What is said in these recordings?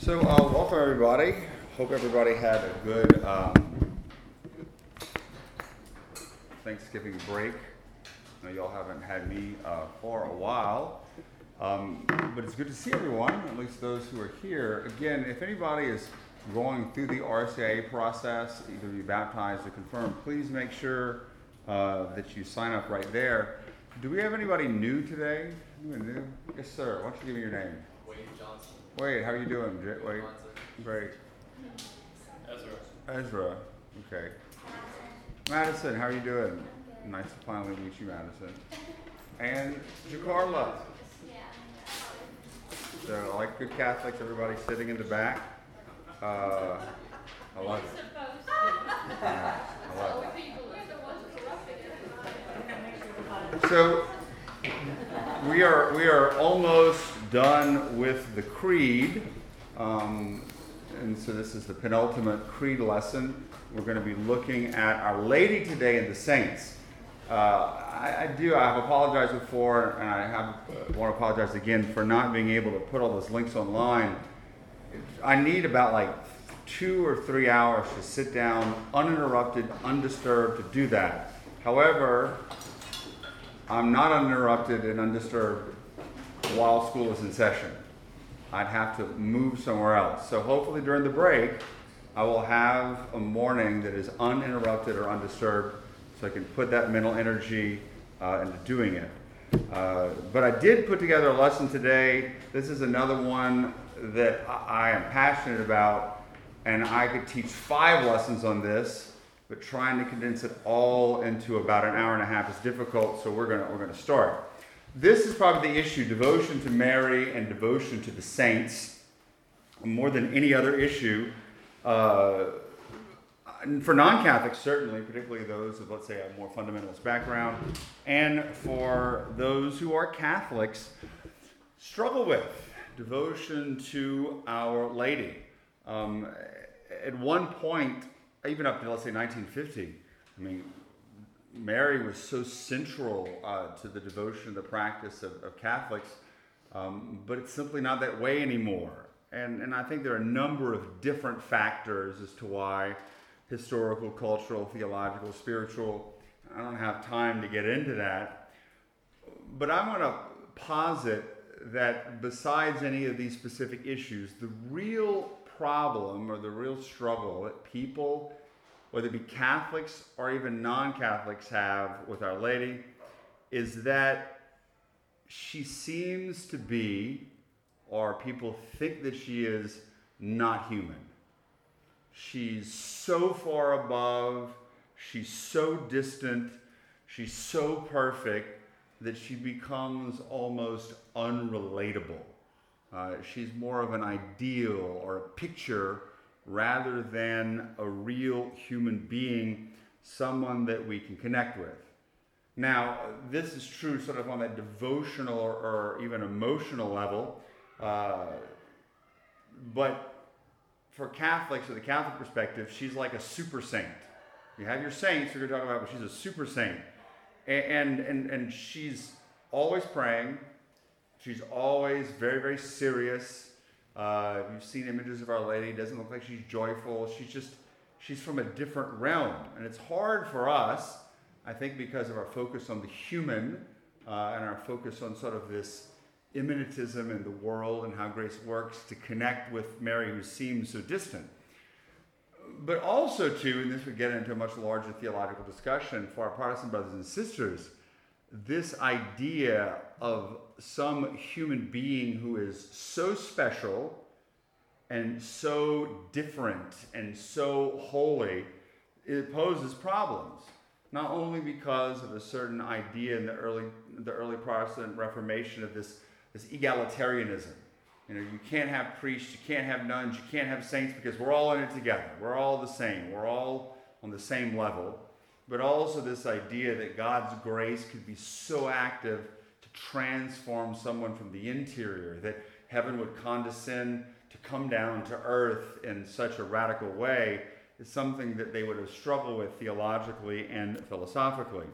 So, uh, welcome everybody. Hope everybody had a good um, Thanksgiving break. I know y'all haven't had me uh, for a while, um, but it's good to see everyone, at least those who are here. Again, if anybody is going through the RCIA process, either be baptized or confirmed, please make sure uh, that you sign up right there. Do we have anybody new today? Anyone new? Yes, sir. Why don't you give me your name? Wade Johnson. Wade, how are you doing? J- Wade? Great. Ezra. Ezra. Okay. Madison, how are you doing? Nice to finally meet you, Madison. And Jacarla. So, like good Catholics, everybody sitting in the back. Uh, I love it. Yeah, I love it. So we are we are almost done with the creed, um, and so this is the penultimate creed lesson. We're going to be looking at Our Lady today and the saints. Uh, I, I do. I have apologized before, and I have uh, want to apologize again for not being able to put all those links online. I need about like two or three hours to sit down, uninterrupted, undisturbed, to do that. However, I'm not uninterrupted and undisturbed while school is in session. I'd have to move somewhere else. So hopefully during the break, I will have a morning that is uninterrupted or undisturbed so I can put that mental energy uh, into doing it. Uh, but I did put together a lesson today. This is another one that I am passionate about, and I could teach five lessons on this but trying to condense it all into about an hour and a half is difficult, so we're gonna, we're gonna start. This is probably the issue devotion to Mary and devotion to the saints, more than any other issue. Uh, for non Catholics, certainly, particularly those of, let's say, a more fundamentalist background, and for those who are Catholics, struggle with devotion to Our Lady. Um, at one point, even up to let's say 1950, I mean, Mary was so central uh, to the devotion, the practice of, of Catholics, um, but it's simply not that way anymore. And, and I think there are a number of different factors as to why historical, cultural, theological, spiritual. I don't have time to get into that. But I want to posit that besides any of these specific issues, the real problem or the real struggle that people, whether it be Catholics or even non Catholics, have with Our Lady is that she seems to be, or people think that she is, not human. She's so far above, she's so distant, she's so perfect that she becomes almost unrelatable. Uh, she's more of an ideal or a picture rather than a real human being, someone that we can connect with. Now, this is true sort of on that devotional or, or even emotional level, uh, but for Catholics, or the Catholic perspective, she's like a super saint. You have your saints you're going to talk about, but she's a super saint. And, and, and she's always praying, She's always very, very serious. Uh, you've seen images of Our Lady. Doesn't look like she's joyful. She's just, she's from a different realm. And it's hard for us, I think, because of our focus on the human uh, and our focus on sort of this immanentism in the world and how grace works to connect with Mary, who seems so distant. But also, too, and this would get into a much larger theological discussion for our Protestant brothers and sisters, this idea of some human being who is so special and so different and so holy, it poses problems. Not only because of a certain idea in the early, the early Protestant Reformation of this, this egalitarianism. You know, you can't have priests, you can't have nuns, you can't have saints because we're all in it together. We're all the same. We're all on the same level. But also this idea that God's grace could be so active to transform someone from the interior, that heaven would condescend to come down to earth in such a radical way, is something that they would have struggled with theologically and philosophically.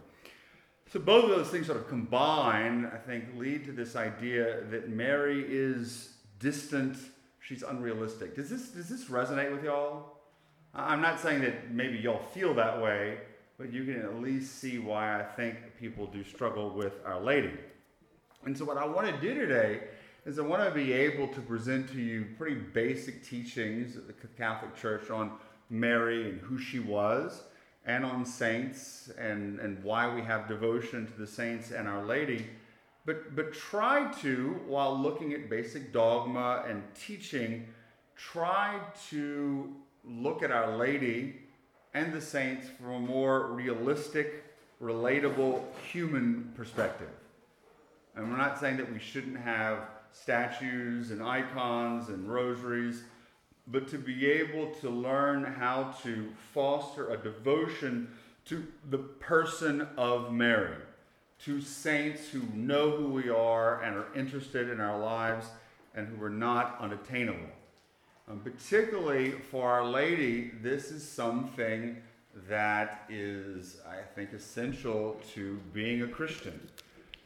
So both of those things sort of combine, I think, lead to this idea that Mary is distant, she's unrealistic. Does this, does this resonate with y'all? I'm not saying that maybe y'all feel that way, but you can at least see why I think people do struggle with Our Lady. And so, what I want to do today is I want to be able to present to you pretty basic teachings of the Catholic Church on Mary and who she was, and on saints and, and why we have devotion to the saints and Our Lady. But, but try to, while looking at basic dogma and teaching, try to look at Our Lady and the saints from a more realistic, relatable, human perspective. And we're not saying that we shouldn't have statues and icons and rosaries, but to be able to learn how to foster a devotion to the person of Mary, to saints who know who we are and are interested in our lives and who are not unattainable. Um, particularly for Our Lady, this is something that is, I think, essential to being a Christian.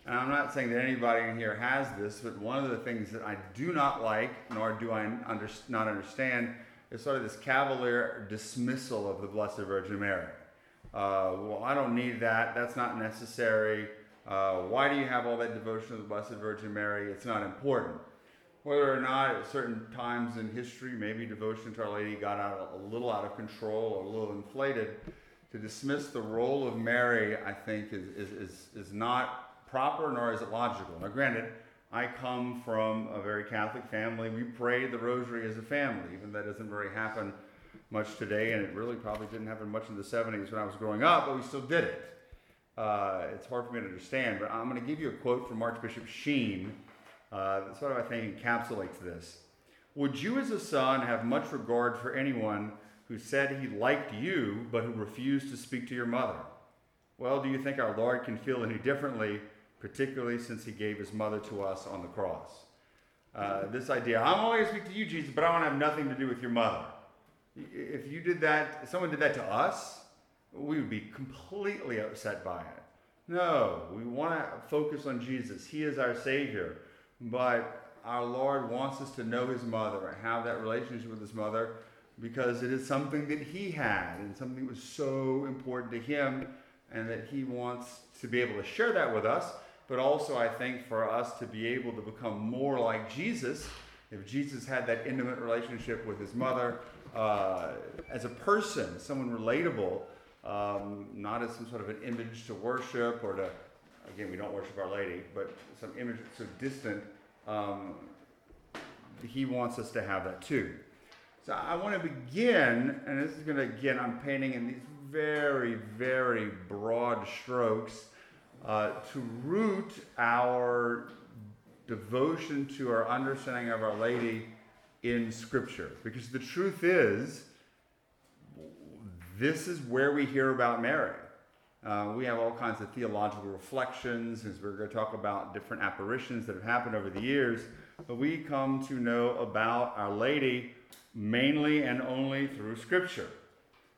And I'm not saying that anybody in here has this, but one of the things that I do not like, nor do I under, not understand, is sort of this cavalier dismissal of the Blessed Virgin Mary. Uh, well, I don't need that. That's not necessary. Uh, why do you have all that devotion to the Blessed Virgin Mary? It's not important whether or not at certain times in history, maybe devotion to Our Lady got out a little out of control or a little inflated. To dismiss the role of Mary, I think, is, is, is, is not proper nor is it logical. Now, granted, I come from a very Catholic family. We pray the rosary as a family, even that doesn't really happen much today, and it really probably didn't happen much in the 70s when I was growing up, but we still did it. Uh, it's hard for me to understand, but I'm going to give you a quote from Archbishop Sheen uh, sort of, I think, encapsulates this. Would you, as a son, have much regard for anyone who said he liked you but who refused to speak to your mother? Well, do you think our Lord can feel any differently, particularly since he gave his mother to us on the cross? Uh, this idea, I'm only going to speak to you, Jesus, but I want to have nothing to do with your mother. If you did that, if someone did that to us, we would be completely upset by it. No, we want to focus on Jesus. He is our Savior. But our Lord wants us to know his mother and have that relationship with his mother because it is something that he had and something that was so important to him and that he wants to be able to share that with us. But also, I think for us to be able to become more like Jesus, if Jesus had that intimate relationship with his mother uh, as a person, someone relatable, um, not as some sort of an image to worship or to again, we don't worship Our Lady, but some image so distant, um, he wants us to have that too. So I want to begin, and this is going to, again, I'm painting in these very, very broad strokes uh, to root our devotion to our understanding of Our Lady in Scripture. Because the truth is, this is where we hear about Mary. Uh, we have all kinds of theological reflections as we're going to talk about different apparitions that have happened over the years. But we come to know about Our Lady mainly and only through Scripture.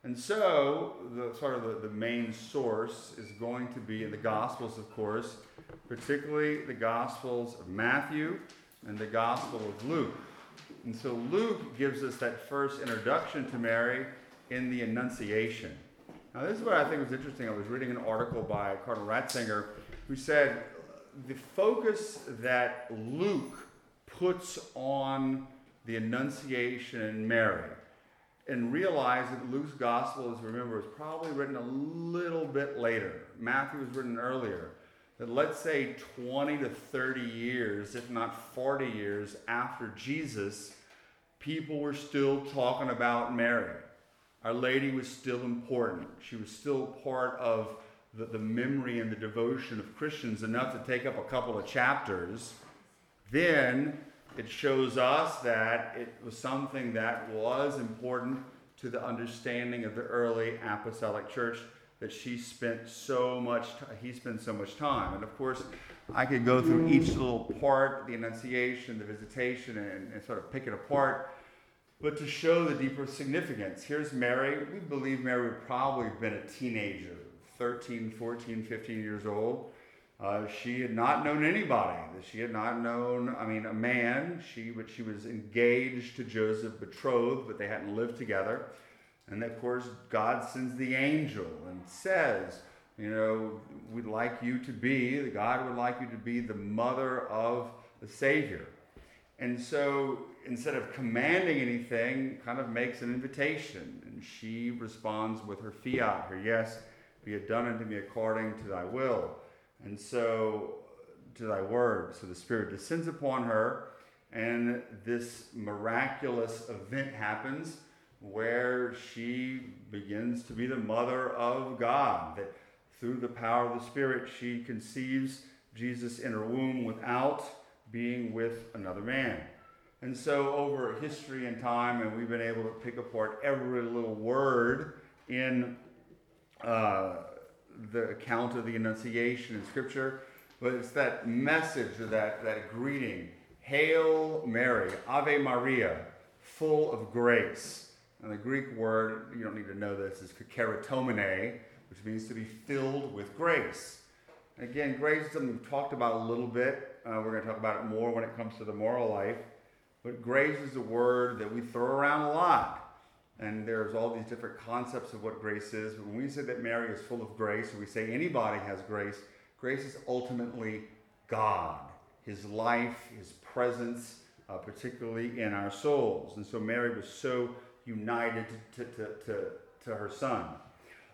And so, the sort of the, the main source is going to be in the Gospels, of course, particularly the Gospels of Matthew and the Gospel of Luke. And so, Luke gives us that first introduction to Mary in the Annunciation. Now, this is what I think was interesting. I was reading an article by Cardinal Ratzinger who said the focus that Luke puts on the Annunciation and Mary, and realize that Luke's gospel, as remember, was probably written a little bit later. Matthew was written earlier. That let's say 20 to 30 years, if not 40 years after Jesus, people were still talking about Mary. Our Lady was still important. She was still part of the, the memory and the devotion of Christians enough to take up a couple of chapters. Then it shows us that it was something that was important to the understanding of the early apostolic church that she spent so much he spent so much time and of course i could go through each little part the annunciation the visitation and, and sort of pick it apart but to show the deeper significance. Here's Mary. We believe Mary would probably have been a teenager, 13, 14, 15 years old. Uh, she had not known anybody. She had not known, I mean, a man. She, but she was engaged to Joseph, betrothed, but they hadn't lived together. And of course, God sends the angel and says, you know, we'd like you to be, God would like you to be the mother of the Savior. And so instead of commanding anything, kind of makes an invitation. And she responds with her fiat, her yes, be it done unto me according to thy will. And so, to thy word. So the Spirit descends upon her, and this miraculous event happens where she begins to be the mother of God. That through the power of the Spirit, she conceives Jesus in her womb without being with another man. And so, over history and time, and we've been able to pick apart every little word in uh, the account of the Annunciation in Scripture, but it's that message that, that greeting Hail Mary, Ave Maria, full of grace. And the Greek word, you don't need to know this, is kecharitomene, which means to be filled with grace. Again, grace is something we've talked about a little bit. Uh, we're going to talk about it more when it comes to the moral life. But grace is a word that we throw around a lot. And there's all these different concepts of what grace is. But when we say that Mary is full of grace, we say anybody has grace, grace is ultimately God, His life, His presence, uh, particularly in our souls. And so Mary was so united to, to, to, to her son.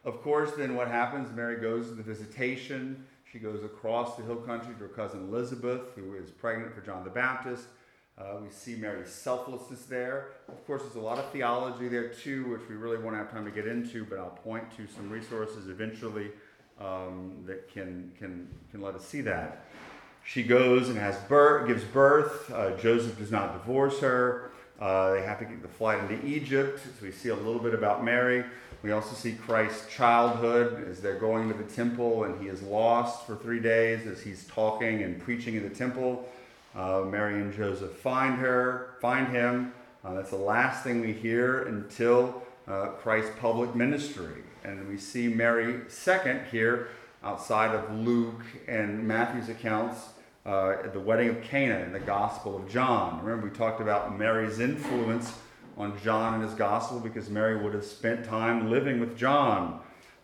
Of course, then what happens? Mary goes to the visitation. She goes across the hill country to her cousin Elizabeth, who is pregnant for John the Baptist. Uh, we see Mary's selflessness there. Of course, there's a lot of theology there too, which we really won't have time to get into, but I'll point to some resources eventually um, that can, can, can let us see that. She goes and has birth, gives birth. Uh, Joseph does not divorce her. Uh, they have to get the flight into Egypt. So we see a little bit about Mary. We also see Christ's childhood as they're going to the temple and he is lost for three days as he's talking and preaching in the temple. Uh, Mary and Joseph find her, find him. Uh, that's the last thing we hear until uh, Christ's public ministry. And we see Mary second here outside of Luke and Matthew's accounts uh, at the wedding of Cana in the Gospel of John. Remember, we talked about Mary's influence on John and his Gospel because Mary would have spent time living with John.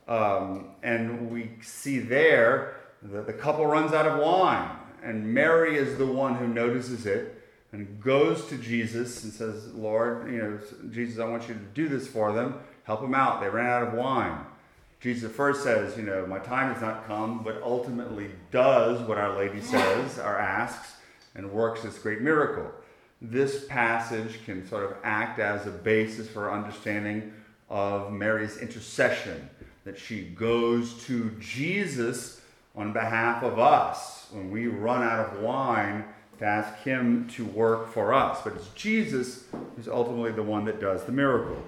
Um, and we see there that the couple runs out of wine and Mary is the one who notices it and goes to Jesus and says, Lord, you know, Jesus, I want you to do this for them. Help them out. They ran out of wine. Jesus first says, you know, my time has not come, but ultimately does what Our Lady says or asks and works this great miracle. This passage can sort of act as a basis for understanding of Mary's intercession, that she goes to Jesus on behalf of us when we run out of wine to ask Him to work for us. But it's Jesus who's ultimately the one that does the miracle.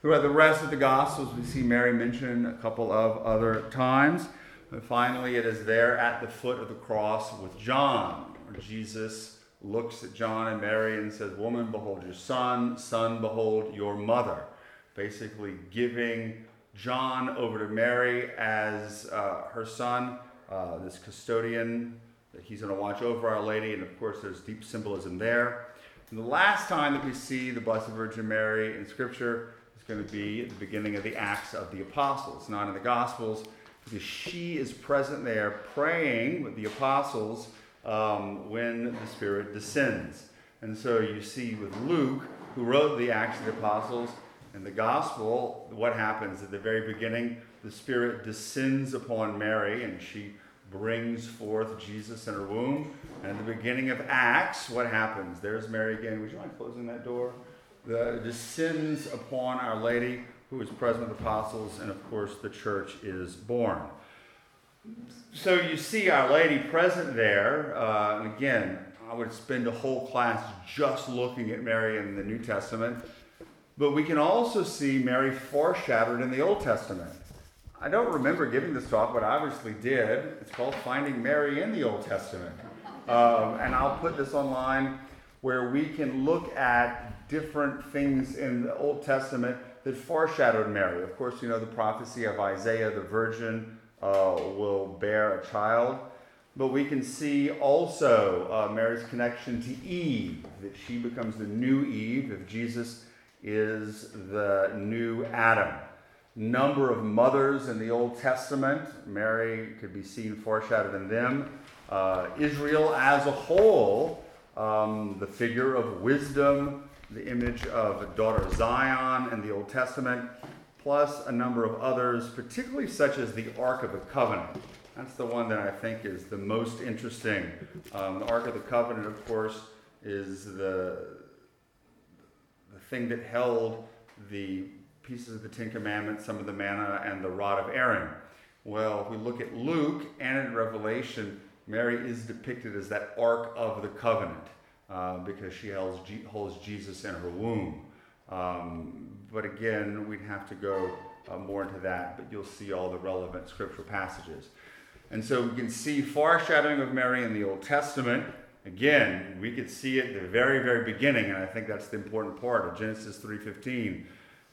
Throughout the rest of the Gospels, we see Mary mentioned a couple of other times. And finally, it is there at the foot of the cross with John, where Jesus looks at John and Mary and says, Woman, behold your son, son, behold your mother. Basically, giving John over to Mary as uh, her son uh, this custodian that he's going to watch over Our Lady, and of course, there's deep symbolism there. And the last time that we see the Blessed Virgin Mary in Scripture is going to be at the beginning of the Acts of the Apostles, not in the Gospels, because she is present there praying with the apostles um, when the Spirit descends. And so you see with Luke, who wrote the Acts of the Apostles, and the Gospel, what happens at the very beginning? The Spirit descends upon Mary and she brings forth Jesus in her womb. And at the beginning of Acts, what happens? There's Mary again. Would you mind closing that door? The descends upon Our Lady, who is present with apostles, and of course, the church is born. So you see Our Lady present there. Uh, again, I would spend a whole class just looking at Mary in the New Testament. But we can also see Mary foreshadowed in the Old Testament. I don't remember giving this talk, but I obviously did. It's called Finding Mary in the Old Testament. Um, and I'll put this online where we can look at different things in the Old Testament that foreshadowed Mary. Of course, you know the prophecy of Isaiah, the virgin uh, will bear a child. But we can see also uh, Mary's connection to Eve, that she becomes the new Eve if Jesus is the new Adam. Number of mothers in the Old Testament, Mary could be seen foreshadowed in them. Uh, Israel as a whole, um, the figure of wisdom, the image of daughter Zion in the Old Testament, plus a number of others, particularly such as the Ark of the Covenant. That's the one that I think is the most interesting. Um, the Ark of the Covenant, of course, is the, the thing that held the pieces of the Ten Commandments, some of the manna, and the rod of Aaron. Well, if we look at Luke and in Revelation, Mary is depicted as that Ark of the Covenant uh, because she holds, holds, Jesus in her womb. Um, but again, we'd have to go uh, more into that, but you'll see all the relevant scriptural passages. And so we can see foreshadowing of Mary in the Old Testament. Again, we could see it at the very, very beginning, and I think that's the important part of Genesis 3.15.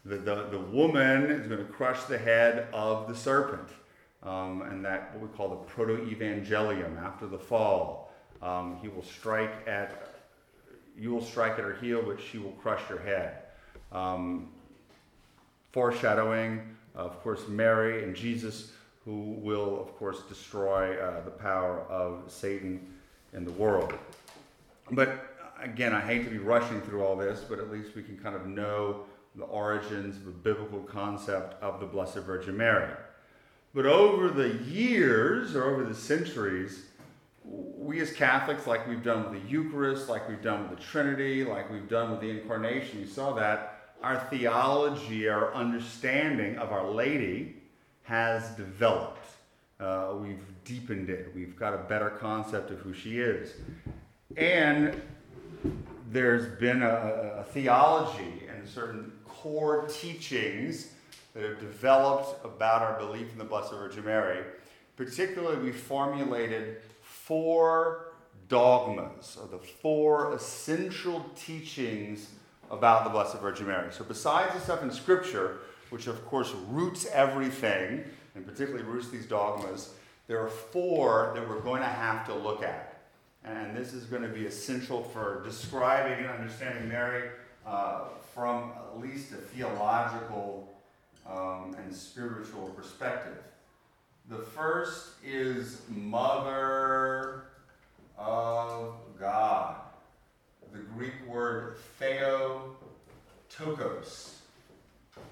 The, the, the woman is going to crush the head of the serpent. Um, and that what we call the proto-evangelium after the fall. Um, he will strike at you will strike at her heel, but she will crush your head. Um, foreshadowing, of course, Mary and Jesus who will, of course, destroy uh, the power of Satan in the world. But again, I hate to be rushing through all this, but at least we can kind of know the origins of the biblical concept of the Blessed Virgin Mary. But over the years or over the centuries, we as Catholics, like we've done with the Eucharist, like we've done with the Trinity, like we've done with the Incarnation, you saw that, our theology, our understanding of Our Lady has developed. Uh, we've deepened it. We've got a better concept of who she is. And there's been a, a theology and certain core teachings that have developed about our belief in the Blessed Virgin Mary. Particularly, we formulated four dogmas, or the four essential teachings about the Blessed Virgin Mary. So, besides the stuff in Scripture, which of course roots everything, and particularly roots these dogmas, there are four that we're going to have to look at. And this is going to be essential for describing and understanding Mary uh, from at least a theological um, and spiritual perspective. The first is Mother of God. The Greek word theotokos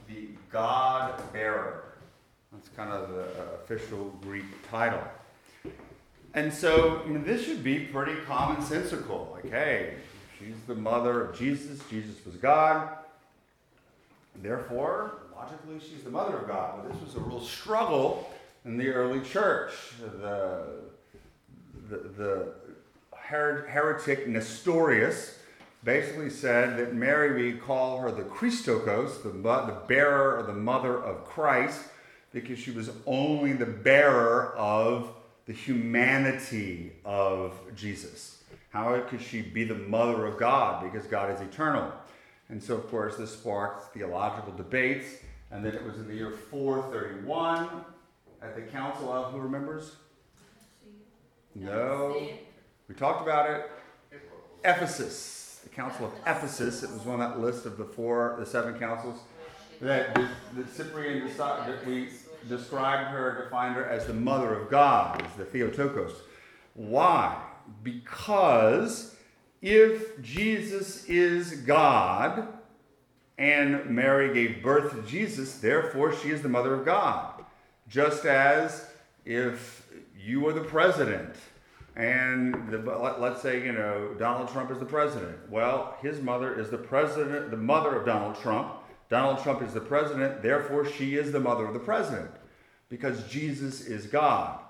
the God bearer. That's kind of the official Greek title. And so I mean, this should be pretty commonsensical. Like, hey, she's the mother of Jesus. Jesus was God. Therefore, logically, she's the mother of God. But this was a real struggle in the early church. The, the, the heretic Nestorius basically said that Mary, we call her the Christotokos, the, the bearer or the mother of Christ, because she was only the bearer of the humanity of Jesus. How could she be the mother of God? Because God is eternal. And so, of course, this sparked theological debates. And then it was in the year 431 at the Council of, who remembers? No. We talked about it. Ephesus the Council of Ephesus. It was on that list of the four, the seven councils that, that Cyprian decided, that we described her, defined her as the mother of God, as the Theotokos. Why? Because if Jesus is God and Mary gave birth to Jesus, therefore she is the mother of God. Just as if you are the president and the, let's say you know Donald Trump is the president. Well, his mother is the president, the mother of Donald Trump. Donald Trump is the president, therefore she is the mother of the president, because Jesus is God.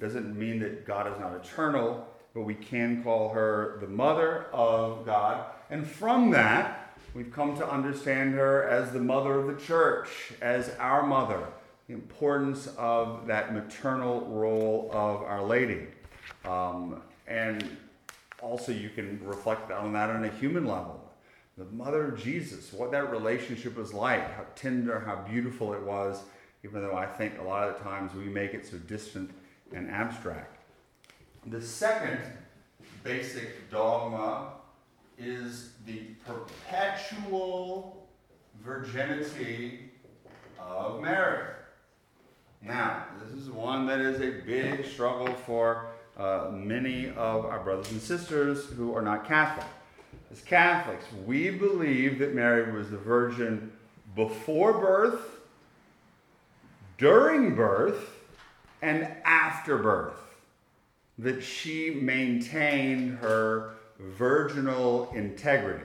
Doesn't mean that God is not eternal, but we can call her the mother of God, and from that we've come to understand her as the mother of the church, as our mother. The importance of that maternal role of Our Lady. Um, and also, you can reflect on that on a human level. The mother of Jesus, what that relationship was like, how tender, how beautiful it was, even though I think a lot of the times we make it so distant and abstract. The second basic dogma is the perpetual virginity of Mary. Now, this is one that is a big struggle for uh, many of our brothers and sisters who are not Catholic. As Catholics, we believe that Mary was the virgin before birth, during birth, and after birth. That she maintained her virginal integrity.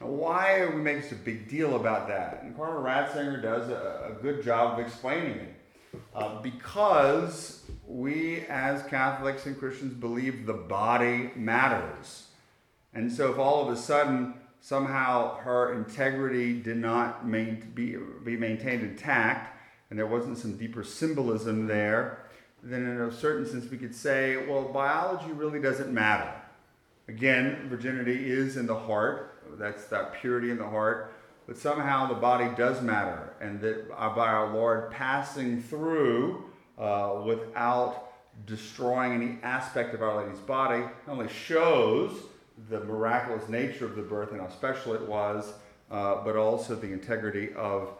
Now, why are we making such a big deal about that? And Cardinal Ratzinger does a, a good job of explaining it. Uh, because we as Catholics and Christians believe the body matters. And so if all of a sudden somehow her integrity did not main, be, be maintained intact and there wasn't some deeper symbolism there, then in a certain sense we could say, well, biology really doesn't matter. Again, virginity is in the heart. That's that purity in the heart but somehow the body does matter, and that by our Lord passing through uh, without destroying any aspect of Our Lady's body not only shows the miraculous nature of the birth and how special it was, uh, but also the integrity of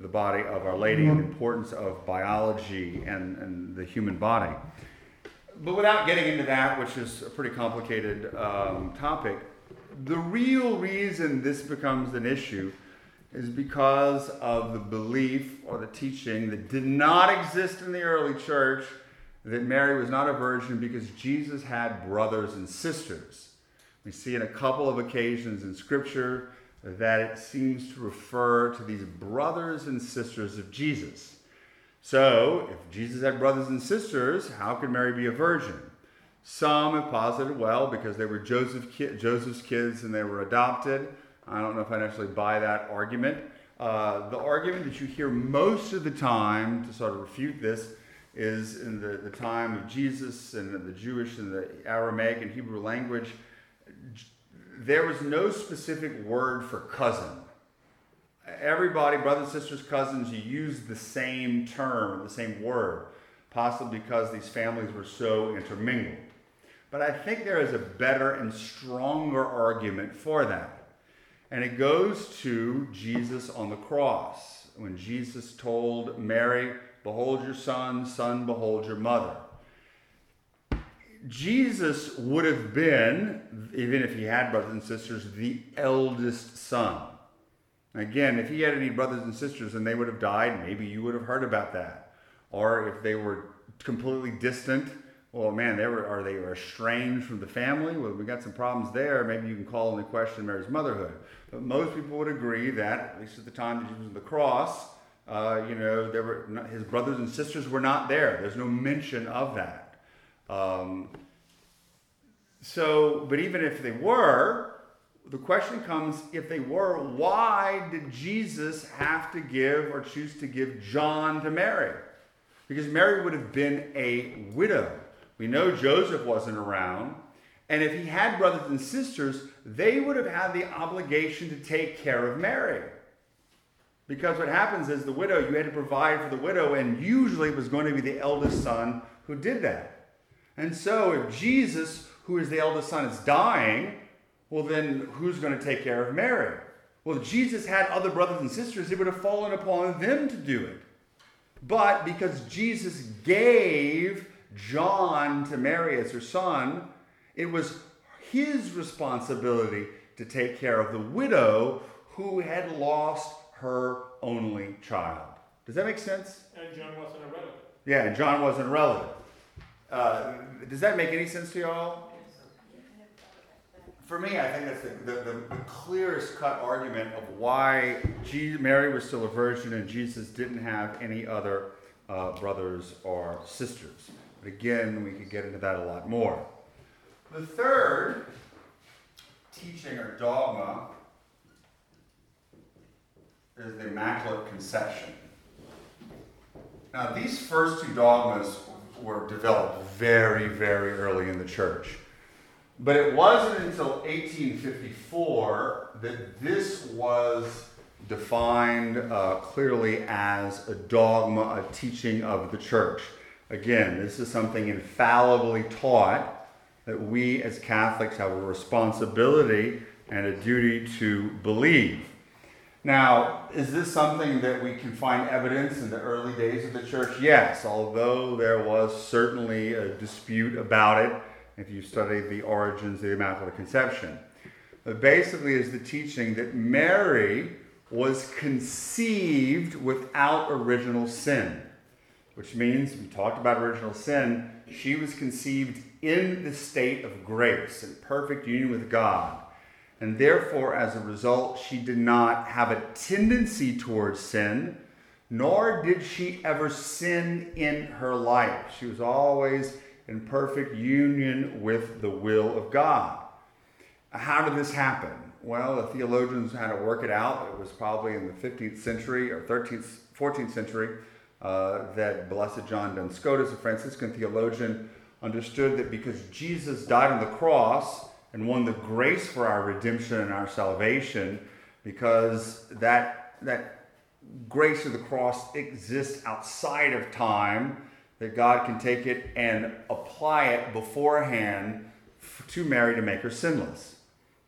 the body of Our Lady and the importance of biology and, and the human body. But without getting into that, which is a pretty complicated um, topic, the real reason this becomes an issue is because of the belief or the teaching that did not exist in the early church that Mary was not a virgin because Jesus had brothers and sisters. We see in a couple of occasions in Scripture that it seems to refer to these brothers and sisters of Jesus. So, if Jesus had brothers and sisters, how could Mary be a virgin? Some have posited, well, because they were Joseph, Joseph's kids and they were adopted. I don't know if I actually buy that argument. Uh, the argument that you hear most of the time to sort of refute this is in the, the time of Jesus and the Jewish and the Aramaic and Hebrew language, there was no specific word for cousin. Everybody, brothers, sisters, cousins, you use the same term, the same word, possibly because these families were so intermingled. But I think there is a better and stronger argument for that. And it goes to Jesus on the cross. When Jesus told Mary, Behold your son, son, behold your mother. Jesus would have been, even if he had brothers and sisters, the eldest son. Again, if he had any brothers and sisters and they would have died, maybe you would have heard about that. Or if they were completely distant, well, man, they were, are they estranged from the family? Well, we got some problems there. Maybe you can call into question Mary's motherhood. But most people would agree that, at least at the time that Jesus was on the cross, uh, you know, there were his brothers and sisters were not there. There's no mention of that. Um, so, but even if they were, the question comes: if they were, why did Jesus have to give or choose to give John to Mary? Because Mary would have been a widow. We know Joseph wasn't around. And if he had brothers and sisters, they would have had the obligation to take care of Mary. Because what happens is the widow, you had to provide for the widow, and usually it was going to be the eldest son who did that. And so if Jesus, who is the eldest son, is dying, well, then who's going to take care of Mary? Well, if Jesus had other brothers and sisters, it would have fallen upon them to do it. But because Jesus gave John to Mary as her son, it was his responsibility to take care of the widow who had lost her only child. Does that make sense? And John wasn't a relative. Yeah, and John wasn't a relative. Uh, does that make any sense to y'all? For me, I think that's the, the, the, clearest cut argument of why Jesus, Mary was still a virgin and Jesus didn't have any other uh, brothers or sisters. But again, we could get into that a lot more. The third teaching or dogma is the Immaculate Conception. Now, these first two dogmas were developed very, very early in the church. But it wasn't until 1854 that this was defined uh, clearly as a dogma, a teaching of the church. Again, this is something infallibly taught that we as Catholics have a responsibility and a duty to believe. Now, is this something that we can find evidence in the early days of the church? Yes, although there was certainly a dispute about it if you study the origins of the Immaculate Conception. But basically, is the teaching that Mary was conceived without original sin, which means we talked about original sin. She was conceived in the state of grace and perfect union with God. And therefore, as a result, she did not have a tendency towards sin, nor did she ever sin in her life. She was always in perfect union with the will of God. How did this happen? Well, the theologians had to work it out. It was probably in the 15th century or 13th, 14th century uh, that Blessed John Duns Scotus, a Franciscan theologian, understood that because Jesus died on the cross, and won the grace for our redemption and our salvation because that, that grace of the cross exists outside of time, that God can take it and apply it beforehand to Mary to make her sinless.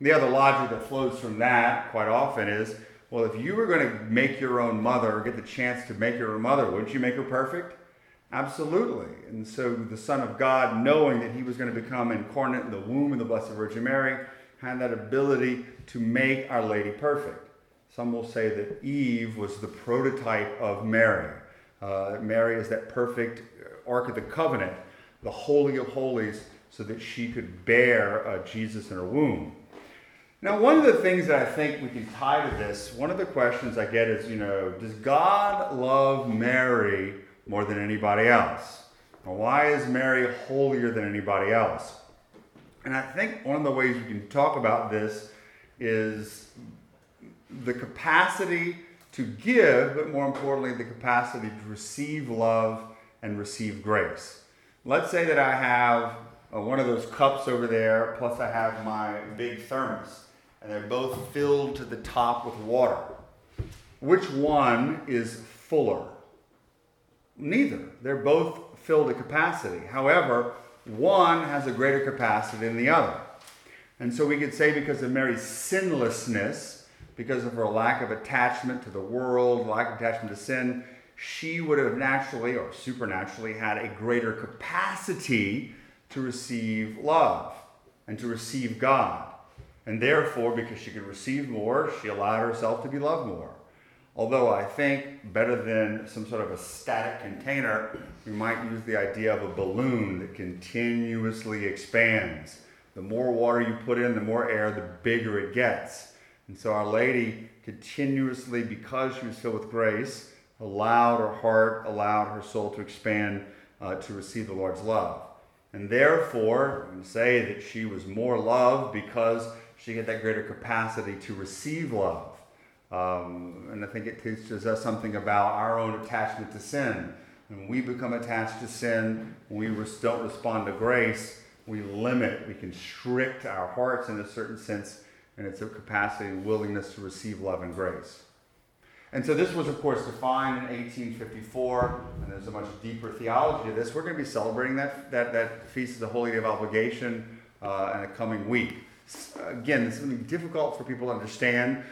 The other logic that flows from that quite often is well, if you were going to make your own mother or get the chance to make your own mother, wouldn't you make her perfect? Absolutely. And so the Son of God, knowing that he was going to become incarnate in the womb of the Blessed Virgin Mary, had that ability to make Our Lady perfect. Some will say that Eve was the prototype of Mary. Uh, Mary is that perfect Ark of the Covenant, the Holy of Holies, so that she could bear uh, Jesus in her womb. Now, one of the things that I think we can tie to this, one of the questions I get is, you know, does God love Mary more than anybody else. Now, why is Mary holier than anybody else? And I think one of the ways we can talk about this is the capacity to give, but more importantly, the capacity to receive love and receive grace. Let's say that I have uh, one of those cups over there, plus I have my big thermos, and they're both filled to the top with water. Which one is fuller? Neither. They're both filled to capacity. However, one has a greater capacity than the other. And so we could say because of Mary's sinlessness, because of her lack of attachment to the world, lack of attachment to sin, she would have naturally or supernaturally had a greater capacity to receive love and to receive God. And therefore, because she could receive more, she allowed herself to be loved more. Although I think better than some sort of a static container, we might use the idea of a balloon that continuously expands. The more water you put in, the more air, the bigger it gets. And so Our Lady continuously, because she was filled with grace, allowed her heart, allowed her soul to expand uh, to receive the Lord's love. And therefore, we say that she was more loved because she had that greater capacity to receive love. Um, and I think it teaches us something about our own attachment to sin. When we become attached to sin, when we don't respond to grace, we limit, we constrict our hearts in a certain sense, and it's a capacity and willingness to receive love and grace. And so this was, of course, defined in 1854, and there's a much deeper theology to this. We're going to be celebrating that, that, that Feast of the Holy Day of Obligation uh, in the coming week. Again, this is going to be difficult for people to understand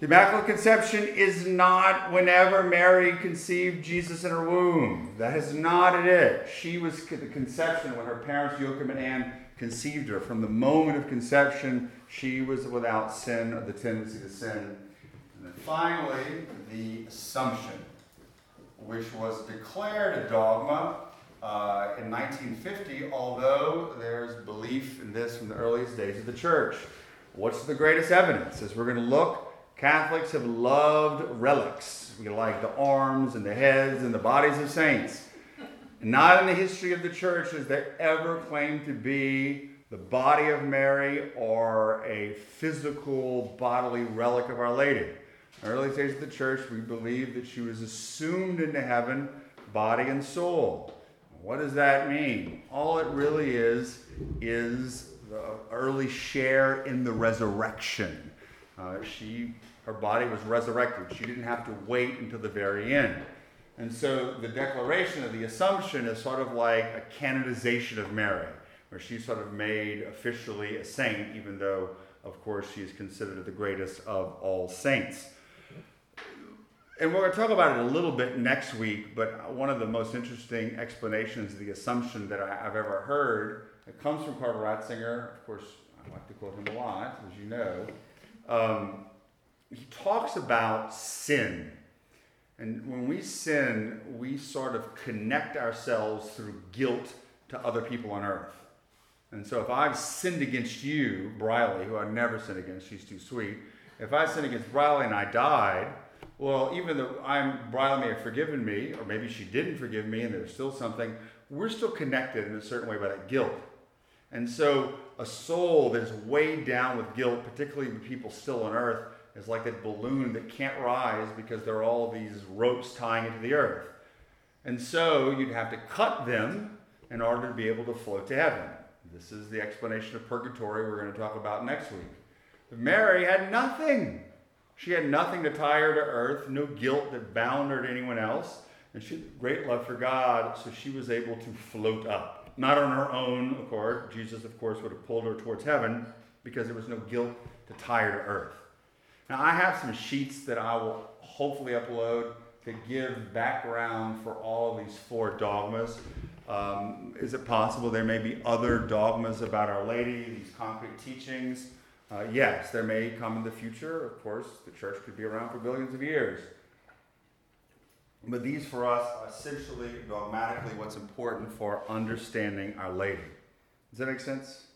the Immaculate Conception is not whenever Mary conceived Jesus in her womb. That is not it. She was the conception when her parents, Joachim and Anne, conceived her. From the moment of conception, she was without sin or the tendency to sin. And then finally, the Assumption, which was declared a dogma uh, in 1950, although there's belief in this from the earliest days of the church. What's the greatest evidence? As we're going to look Catholics have loved relics. We like the arms and the heads and the bodies of saints. Not in the history of the church has there ever claimed to be the body of Mary or a physical bodily relic of Our Lady. In early days of the church, we believe that she was assumed into heaven, body and soul. What does that mean? All it really is, is the early share in the resurrection. Uh, she, her body was resurrected. She didn't have to wait until the very end. And so the declaration of the Assumption is sort of like a canonization of Mary, where she's sort of made officially a saint, even though, of course, she is considered the greatest of all saints. And we're going to talk about it a little bit next week, but one of the most interesting explanations of the Assumption that I've ever heard, it comes from Cardinal Ratzinger. Of course, I like to quote him a lot, as you know. Um, he talks about sin and when we sin, we sort of connect ourselves through guilt to other people on earth. And so if I've sinned against you, Briley, who I never sinned against, she's too sweet. If I sinned against Briley and I died, well, even though I'm Briley may have forgiven me, or maybe she didn't forgive me and there's still something, we're still connected in a certain way by that guilt. And so a soul that is weighed down with guilt, particularly with people still on earth, is like that balloon that can't rise because there are all these ropes tying it to the earth. And so you'd have to cut them in order to be able to float to heaven. This is the explanation of purgatory we're going to talk about next week. But Mary had nothing. She had nothing to tie her to earth, no guilt that bound her to anyone else. And she had great love for God, so she was able to float up. Not on her own, accord. Jesus, of course, would have pulled her towards heaven because there was no guilt to tie her to earth. Now, I have some sheets that I will hopefully upload to give background for all of these four dogmas. Um, is it possible there may be other dogmas about Our Lady, these concrete teachings? Uh, yes, there may come in the future. Of course, the church could be around for billions of years. But these for us are essentially dogmatically what's important for understanding Our Lady. Does that make sense?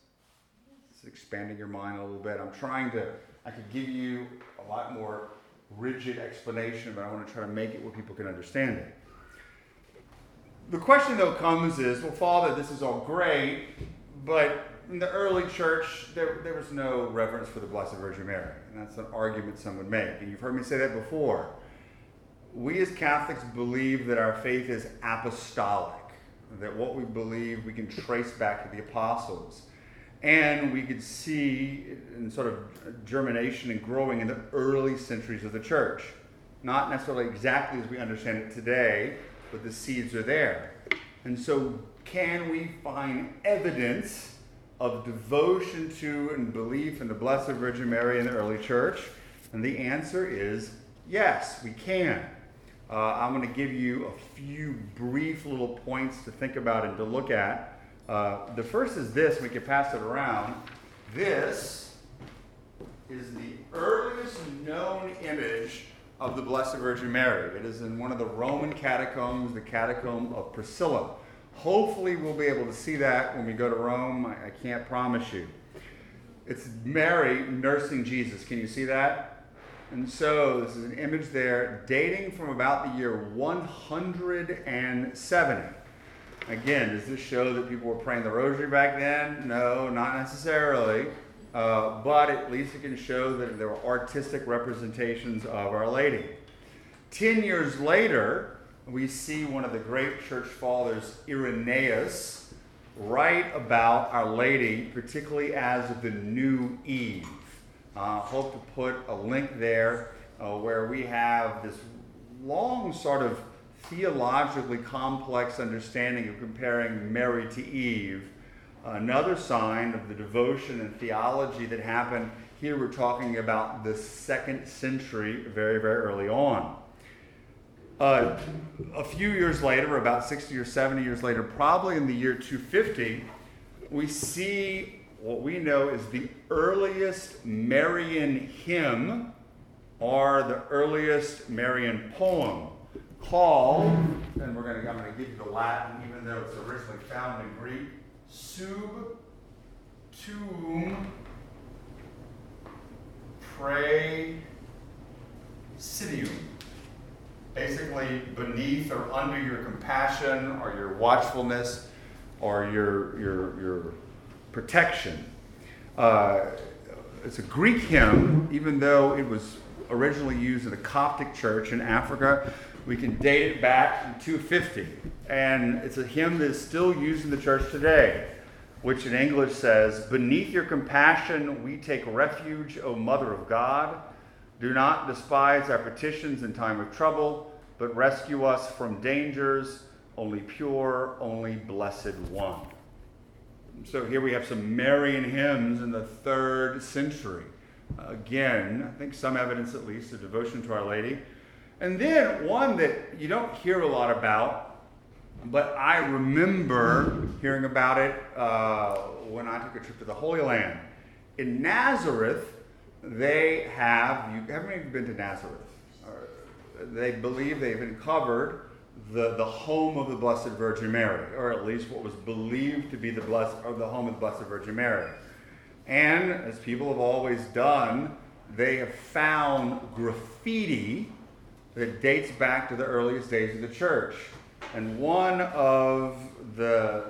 It's expanding your mind a little bit. I'm trying to I could give you a lot more rigid explanation, but I want to try to make it where people can understand it. The question, though, comes is well, Father, this is all great, but in the early church, there, there was no reverence for the Blessed Virgin Mary. And that's an argument some would make. And you've heard me say that before. We as Catholics believe that our faith is apostolic, that what we believe we can trace back to the apostles. And we could see in sort of germination and growing in the early centuries of the church. Not necessarily exactly as we understand it today, but the seeds are there. And so, can we find evidence of devotion to and belief in the Blessed Virgin Mary in the early church? And the answer is yes, we can. Uh, I'm going to give you a few brief little points to think about and to look at. Uh, the first is this, we can pass it around. This is the earliest known image of the Blessed Virgin Mary. It is in one of the Roman catacombs, the catacomb of Priscilla. Hopefully, we'll be able to see that when we go to Rome. I, I can't promise you. It's Mary nursing Jesus. Can you see that? And so, this is an image there dating from about the year 170. Again, does this show that people were praying the rosary back then? No, not necessarily. Uh, but at least it can show that there were artistic representations of Our Lady. Ten years later, we see one of the great church fathers, Irenaeus, write about Our Lady, particularly as the new Eve. Uh, hope to put a link there uh, where we have this long sort of theologically complex understanding of comparing Mary to Eve. Another sign of the devotion and theology that happened here, we're talking about the second century, very, very early on. Uh, a few years later, about 60 or 70 years later, probably in the year 250, we see what we know is the earliest Marian hymn or the earliest Marian poem called, and we're going to, I'm going to give you the Latin, even though it's originally found in Greek, sub tuum praesidium. Basically, beneath or under your compassion or your watchfulness or your, your, your protection. Uh, it's a Greek hymn, even though it was originally used in the Coptic church in Africa. We can date it back to 250. And it's a hymn that is still used in the church today, which in English says, Beneath your compassion we take refuge, O Mother of God. Do not despise our petitions in time of trouble. but rescue us from dangers, only pure, only blessed one. So here we have some Marian hymns in the third century. Again, I think some evidence at least of devotion to Our Lady. And then one that you don't hear a lot about, but I remember hearing about it uh, when I took a trip to the Holy Land. In Nazareth, they have, you haven't even been to Nazareth. They believe they've uncovered the, the home of the Blessed Virgin Mary, or at least what was believed to be the, blessed, or the home of the Blessed Virgin Mary. And as people have always done, they have found graffiti that dates back to the earliest days of the church. And one of the,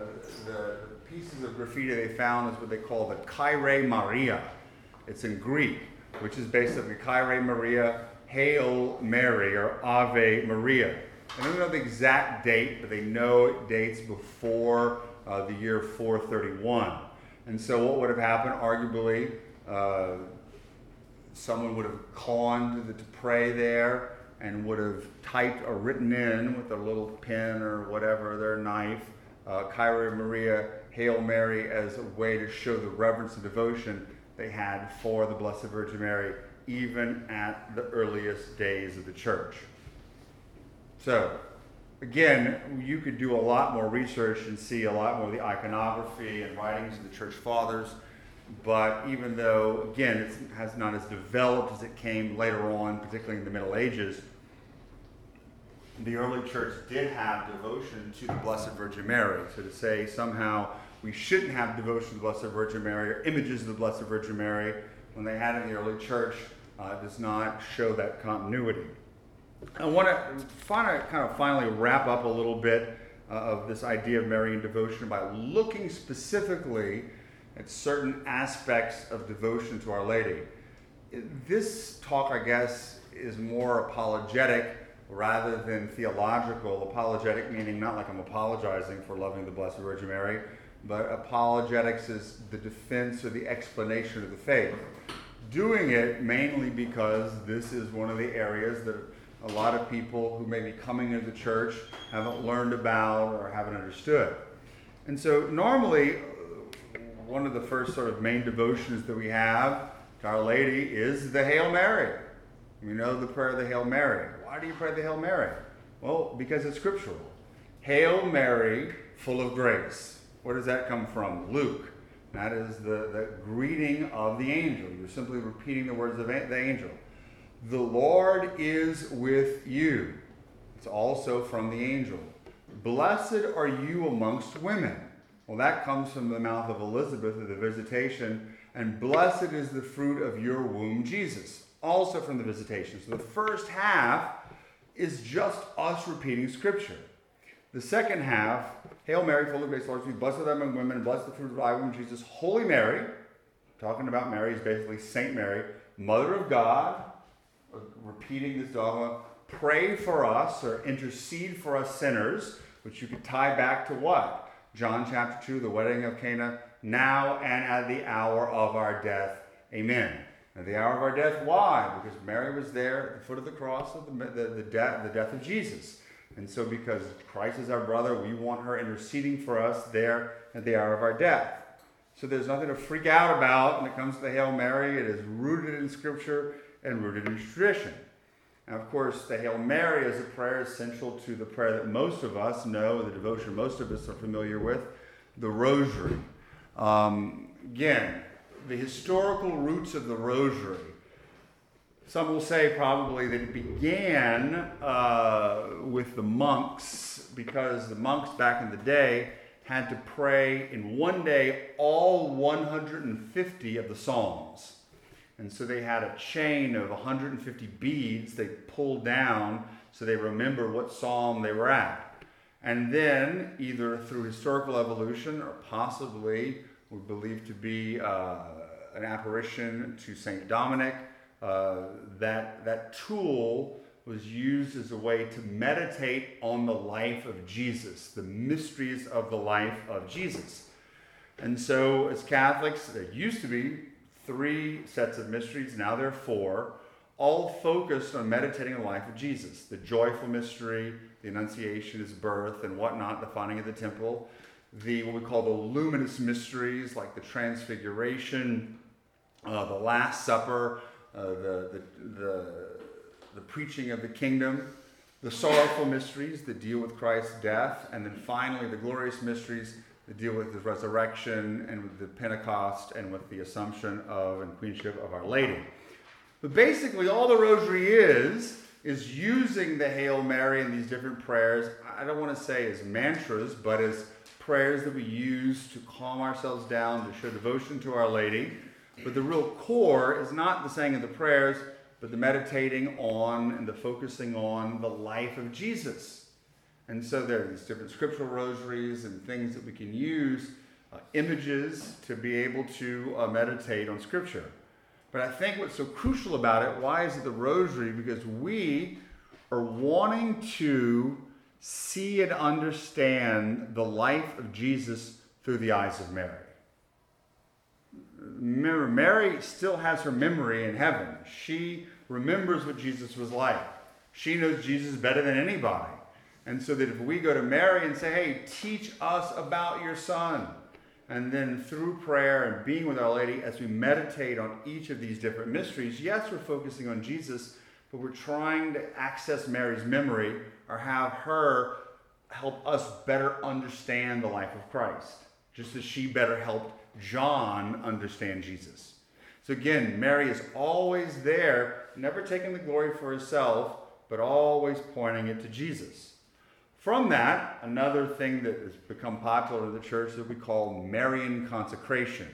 the pieces of graffiti they found is what they call the Kyrie Maria. It's in Greek, which is basically Kyrie Maria, Hail Mary, or Ave Maria. I don't know the exact date, but they know it dates before uh, the year 431. And so, what would have happened, arguably, uh, someone would have conned to pray there and would have typed or written in with a little pen or whatever, their knife, uh, Kyrie Maria, Hail Mary, as a way to show the reverence and devotion they had for the Blessed Virgin Mary, even at the earliest days of the church. So, again, you could do a lot more research and see a lot more of the iconography and writings of the church fathers. But even though, again, it has not as developed as it came later on, particularly in the Middle Ages, the early church did have devotion to the Blessed Virgin Mary. So to say somehow we shouldn't have devotion to the Blessed Virgin Mary or images of the Blessed Virgin Mary when they had it in the early church uh, does not show that continuity. I want to kind of finally wrap up a little bit uh, of this idea of Marian devotion by looking specifically at certain aspects of devotion to Our Lady. This talk, I guess, is more apologetic rather than theological. Apologetic meaning not like I'm apologizing for loving the Blessed Virgin Mary, but apologetics is the defense or the explanation of the faith. Doing it mainly because this is one of the areas that a lot of people who may be coming into the church haven't learned about or haven't understood. And so, normally, one of the first sort of main devotions that we have to Our Lady is the Hail Mary. You know the prayer of the Hail Mary. Why do you pray the Hail Mary? Well, because it's scriptural. Hail Mary, full of grace. Where does that come from? Luke. That is the, the greeting of the angel. You're simply repeating the words of the angel. The Lord is with you. It's also from the angel. Blessed are you amongst women. Well, that comes from the mouth of Elizabeth at the visitation. And blessed is the fruit of your womb, Jesus. Also from the visitation. So the first half is just us repeating scripture. The second half, Hail Mary, full of grace, Lord you, blessed are among women, blessed the fruit of thy womb, Jesus. Holy Mary, talking about Mary is basically Saint Mary, Mother of God, repeating this dogma, pray for us or intercede for us sinners, which you could tie back to what? John chapter 2, the wedding of Cana, now and at the hour of our death. Amen. At the hour of our death, why? Because Mary was there at the foot of the cross of the, the, the, death, the death of Jesus. And so, because Christ is our brother, we want her interceding for us there at the hour of our death. So, there's nothing to freak out about when it comes to the Hail Mary. It is rooted in Scripture and rooted in tradition. And of course, the Hail Mary is a prayer essential to the prayer that most of us know, the devotion most of us are familiar with, the Rosary. Um, again, the historical roots of the Rosary. Some will say probably that it began uh, with the monks because the monks back in the day had to pray in one day all 150 of the Psalms. And so they had a chain of 150 beads they pulled down so they remember what psalm they were at. And then, either through historical evolution or possibly we believe to be uh, an apparition to Saint Dominic, uh, that, that tool was used as a way to meditate on the life of Jesus, the mysteries of the life of Jesus. And so, as Catholics, there used to be three sets of mysteries, now there are four. all focused on meditating on the life of Jesus, the joyful mystery, the Annunciation, his birth, and whatnot, the finding of the temple, the what we call the luminous mysteries like the Transfiguration, uh, the Last Supper, uh, the, the, the, the preaching of the kingdom, the sorrowful mysteries that deal with Christ's death, and then finally the glorious mysteries deal with the resurrection and with the Pentecost and with the assumption of and queenship of Our Lady. But basically, all the rosary is, is using the Hail Mary and these different prayers. I don't want to say as mantras, but as prayers that we use to calm ourselves down, to show devotion to Our Lady. But the real core is not the saying of the prayers, but the meditating on and the focusing on the life of Jesus. And so there are these different scriptural rosaries and things that we can use, uh, images to be able to uh, meditate on Scripture. But I think what's so crucial about it, why is it the rosary? Because we are wanting to see and understand the life of Jesus through the eyes of Mary. Remember, Mary still has her memory in heaven. She remembers what Jesus was like. She knows Jesus better than anybody. And so that if we go to Mary and say, hey, teach us about your son, and then through prayer and being with Our Lady, as we meditate on each of these different mysteries, yes, we're focusing on Jesus, but we're trying to access Mary's memory or have her help us better understand the life of Christ, just as she better helped John understand Jesus. So again, Mary is always there, never taking the glory for herself, but always pointing it to Jesus. From that, another thing that has become popular in the church that we call Marian consecration,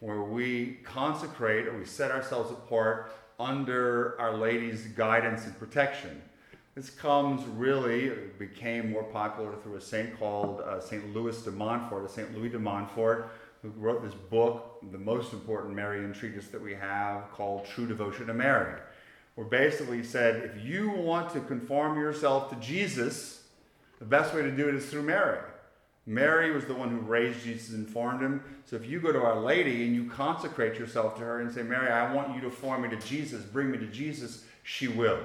where we consecrate or we set ourselves apart under Our Lady's guidance and protection. This comes really, became more popular through a saint called uh, St. Louis de Montfort, a St. Louis de Montfort, who wrote this book, the most important Marian treatise that we have, called True Devotion to Mary, where basically said if you want to conform yourself to Jesus, the best way to do it is through Mary. Mary was the one who raised Jesus and formed him. So if you go to Our Lady and you consecrate yourself to her and say, Mary, I want you to form me to Jesus, bring me to Jesus, she will.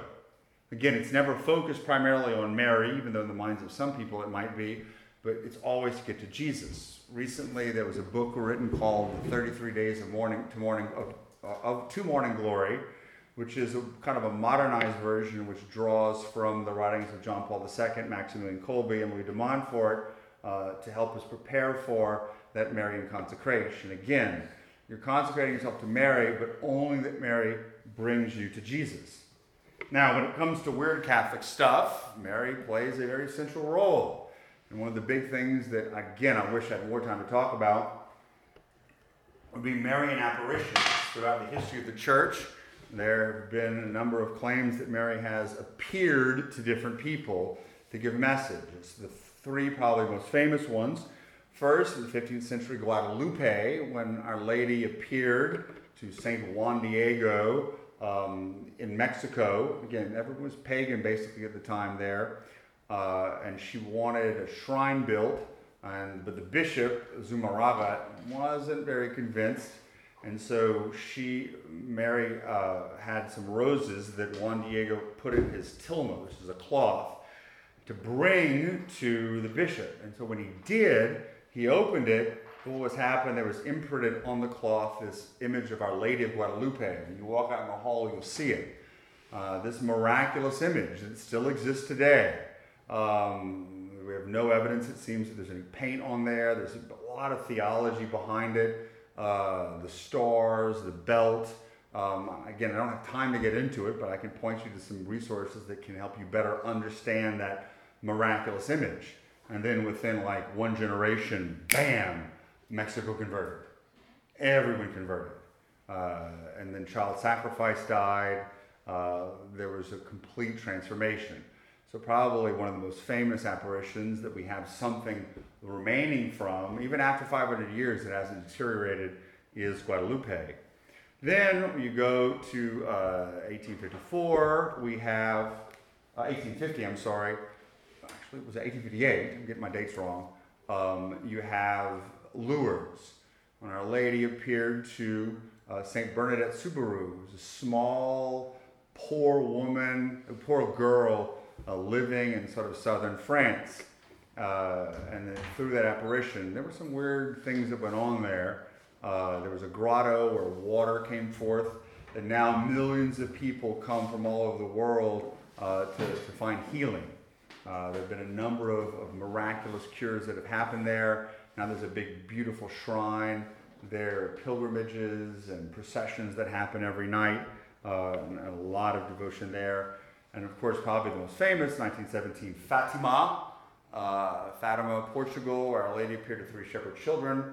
Again, it's never focused primarily on Mary, even though in the minds of some people it might be, but it's always to get to Jesus. Recently, there was a book written called "The 33 Days of Morning to Morning of, uh, of to Morning Glory, which is a, kind of a modernized version which draws from the writings of John Paul II, Maximilian Kolbe, and Louis de Montfort uh, to help us prepare for that Marian consecration. Again, you're consecrating yourself to Mary, but only that Mary brings you to Jesus. Now, when it comes to weird Catholic stuff, Mary plays a very central role. And one of the big things that, again, I wish I had more time to talk about would be Marian apparitions throughout the history of the church there have been a number of claims that Mary has appeared to different people to give messages. The three probably most famous ones. First, in the 15th century, Guadalupe, when Our Lady appeared to Saint Juan Diego um, in Mexico. Again, everyone was pagan basically at the time there, uh, and she wanted a shrine built. And but the bishop Zumarraga wasn't very convinced and so she, Mary, uh, had some roses that Juan Diego put in his tilma, which is a cloth, to bring to the bishop. And so when he did, he opened it. What was happening? There was imprinted on the cloth this image of Our Lady of Guadalupe. And you walk out in the hall, you'll see it. Uh, this miraculous image that still exists today. Um, we have no evidence, it seems, that there's any paint on there. There's a lot of theology behind it. Uh, the stars, the belt. Um, again, I don't have time to get into it, but I can point you to some resources that can help you better understand that miraculous image. And then within like one generation, bam, Mexico converted. Everyone converted. Uh, and then child sacrifice died. Uh, there was a complete transformation. So, probably one of the most famous apparitions that we have something remaining from, even after 500 years, it hasn't deteriorated, is Guadalupe. Then you go to uh, 1854, we have, uh, 1850, I'm sorry, actually it was 1858, I'm getting my dates wrong. Um, you have Lourdes, when Our Lady appeared to uh, St. Bernadette Soubirous, it was a small poor woman, a poor girl uh, living in sort of southern France. Uh, and through that apparition, there were some weird things that went on there. Uh, there was a grotto where water came forth, and now millions of people come from all over the world uh, to, to find healing. Uh, there have been a number of, of, miraculous cures that have happened there. Now there's a big, beautiful shrine. There are pilgrimages and processions that happen every night, uh, and a lot of devotion there. And of course, probably the most famous, 1917, Fatima, uh, Fatima, Portugal, where Our Lady appeared to three shepherd children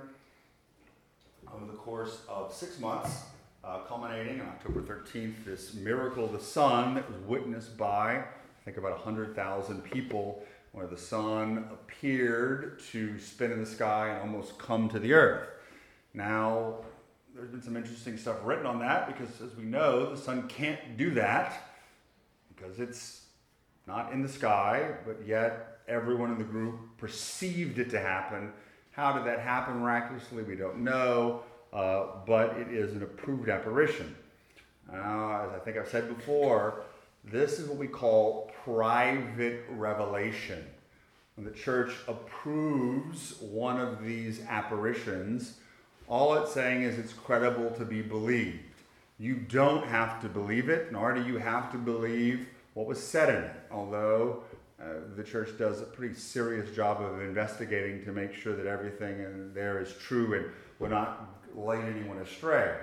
over the course of six months, uh, culminating on October 13th, this miracle of the sun that was witnessed by, I think, about 100,000 people, where the sun appeared to spin in the sky and almost come to the earth. Now, there's been some interesting stuff written on that because, as we know, the sun can't do that because it's not in the sky, but yet everyone in the group perceived it to happen. How did that happen miraculously? We don't know, uh, but it is an approved apparition. As I think I've said before, this is what we call private revelation. When the church approves one of these apparitions, all it's saying is it's credible to be believed. You don't have to believe it, nor do you have to believe what was said in it, although uh, the church does a pretty serious job of investigating to make sure that everything in there is true and will not lead anyone astray.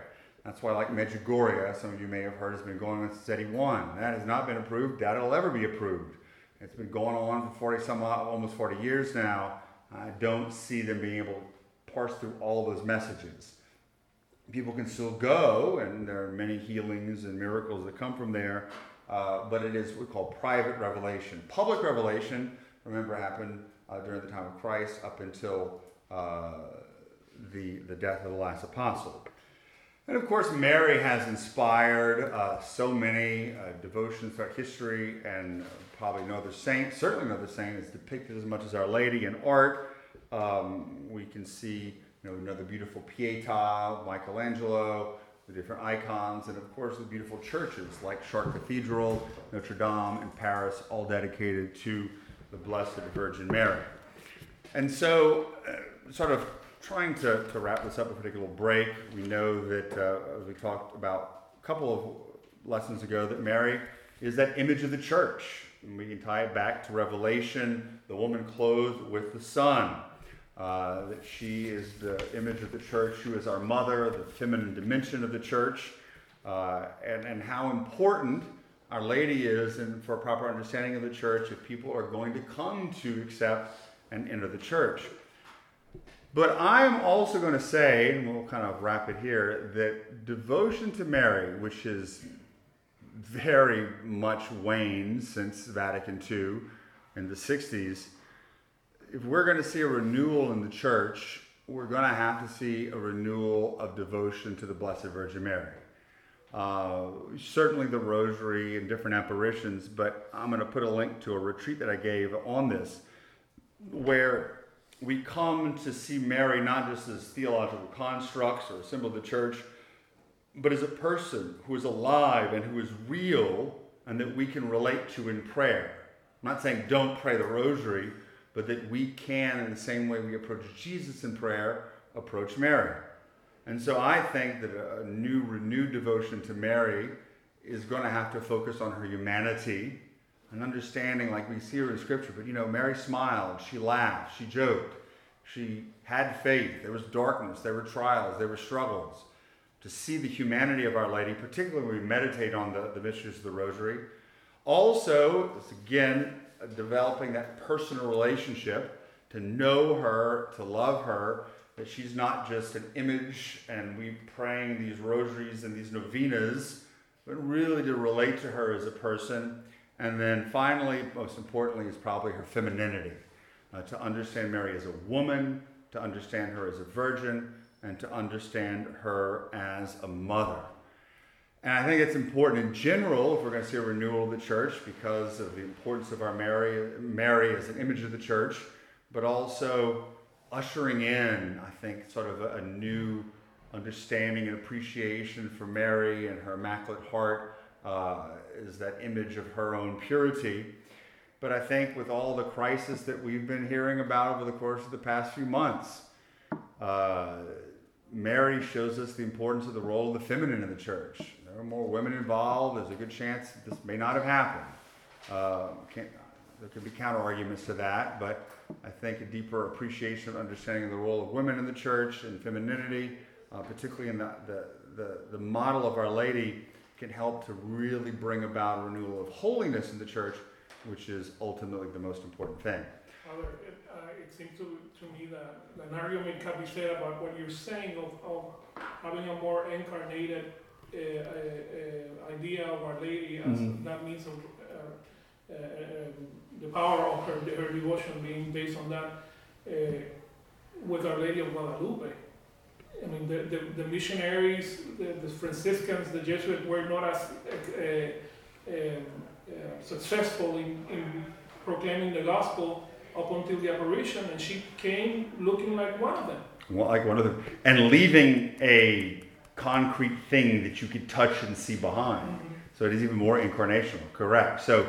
That's why, like Medjugorje, some of you may have heard, has been going on since 81. That has not been approved. That will ever be approved. It's been going on for 40 some almost 40 years now. I don't see them being able to parse through all those messages. People can still go, and there are many healings and miracles that come from there, uh, but it is what we call private revelation. Public revelation, remember, happened uh, during the time of Christ up until uh, the, the death of the last apostle. And of course, Mary has inspired uh, so many uh, devotions throughout history, and probably no other saint, certainly no other saint, is depicted as much as Our Lady in art. Um, we can see you know, another beautiful Pietà, Michelangelo, the different icons, and of course the beautiful churches like Chartres Cathedral, Notre Dame in Paris, all dedicated to the Blessed Virgin Mary. And so, uh, sort of trying to, to wrap this up take a little break, we know that, uh, as we talked about a couple of lessons ago, that Mary is that image of the church. And we can tie it back to Revelation, the woman clothed with the sun. Uh, that she is the image of the church, who is our mother, the feminine dimension of the church, uh, and, and how important Our Lady is and for a proper understanding of the church if people are going to come to accept and enter the church. But I'm also going to say, and we'll kind of wrap it here, that devotion to Mary, which is very much waned since Vatican II in the 60s, if we're going to see a renewal in the church, we're going to have to see a renewal of devotion to the Blessed Virgin Mary. Uh, certainly the rosary and different apparitions, but I'm going to put a link to a retreat that I gave on this where we come to see Mary not just as theological constructs or a symbol of the church, but as a person who is alive and who is real and that we can relate to in prayer. I'm not saying don't pray the rosary, but that we can, in the same way we approach Jesus in prayer, approach Mary. And so I think that a new, renewed devotion to Mary is going to have to focus on her humanity and understanding, like we see her in Scripture. But you know, Mary smiled, she laughed, she joked, she had faith. There was darkness, there were trials, there were struggles. To see the humanity of Our Lady, particularly when we meditate on the, the mysteries of the Rosary. Also, again, developing that personal relationship to know her, to love her, that she's not just an image and we praying these rosaries and these novenas, but really to relate to her as a person. And then finally, most importantly, is probably her femininity. Uh, to understand Mary as a woman, to understand her as a virgin, and to understand her as a mother. And I think it's important in general if we're going to see a renewal of the church because of the importance of our Mary, Mary as an image of the church, but also ushering in, I think, sort of a, a new understanding and appreciation for Mary and her Immaculate Heart uh, is that image of her own purity. But I think with all the crisis that we've been hearing about over the course of the past few months, uh, Mary shows us the importance of the role of the feminine in the church. There are more women involved. There's a good chance this may not have happened. Uh, there could be counter arguments to that, but I think a deeper appreciation and understanding of the role of women in the church and femininity, uh, particularly in the, the, the, the model of Our Lady, can help to really bring about a renewal of holiness in the church, which is ultimately the most important thing. Father, it, uh, it seems to, to me that an argument can be said about what you're saying of, of having a more incarnated idea of Our Lady as mm-hmm. that means of uh, uh, um, the power of her, her devotion being based on that with Our Lady of Guadalupe. I mean, the, the, the missionaries, the, the, Franciscans, the Jesuits were not as uh, uh, uh, successful in, in proclaiming the gospel up until the apparition, and she came looking like one of them. Well, like one of them, and leaving a concrete thing that you could touch and see behind. Mm-hmm. So it is even more incarnational, correct. So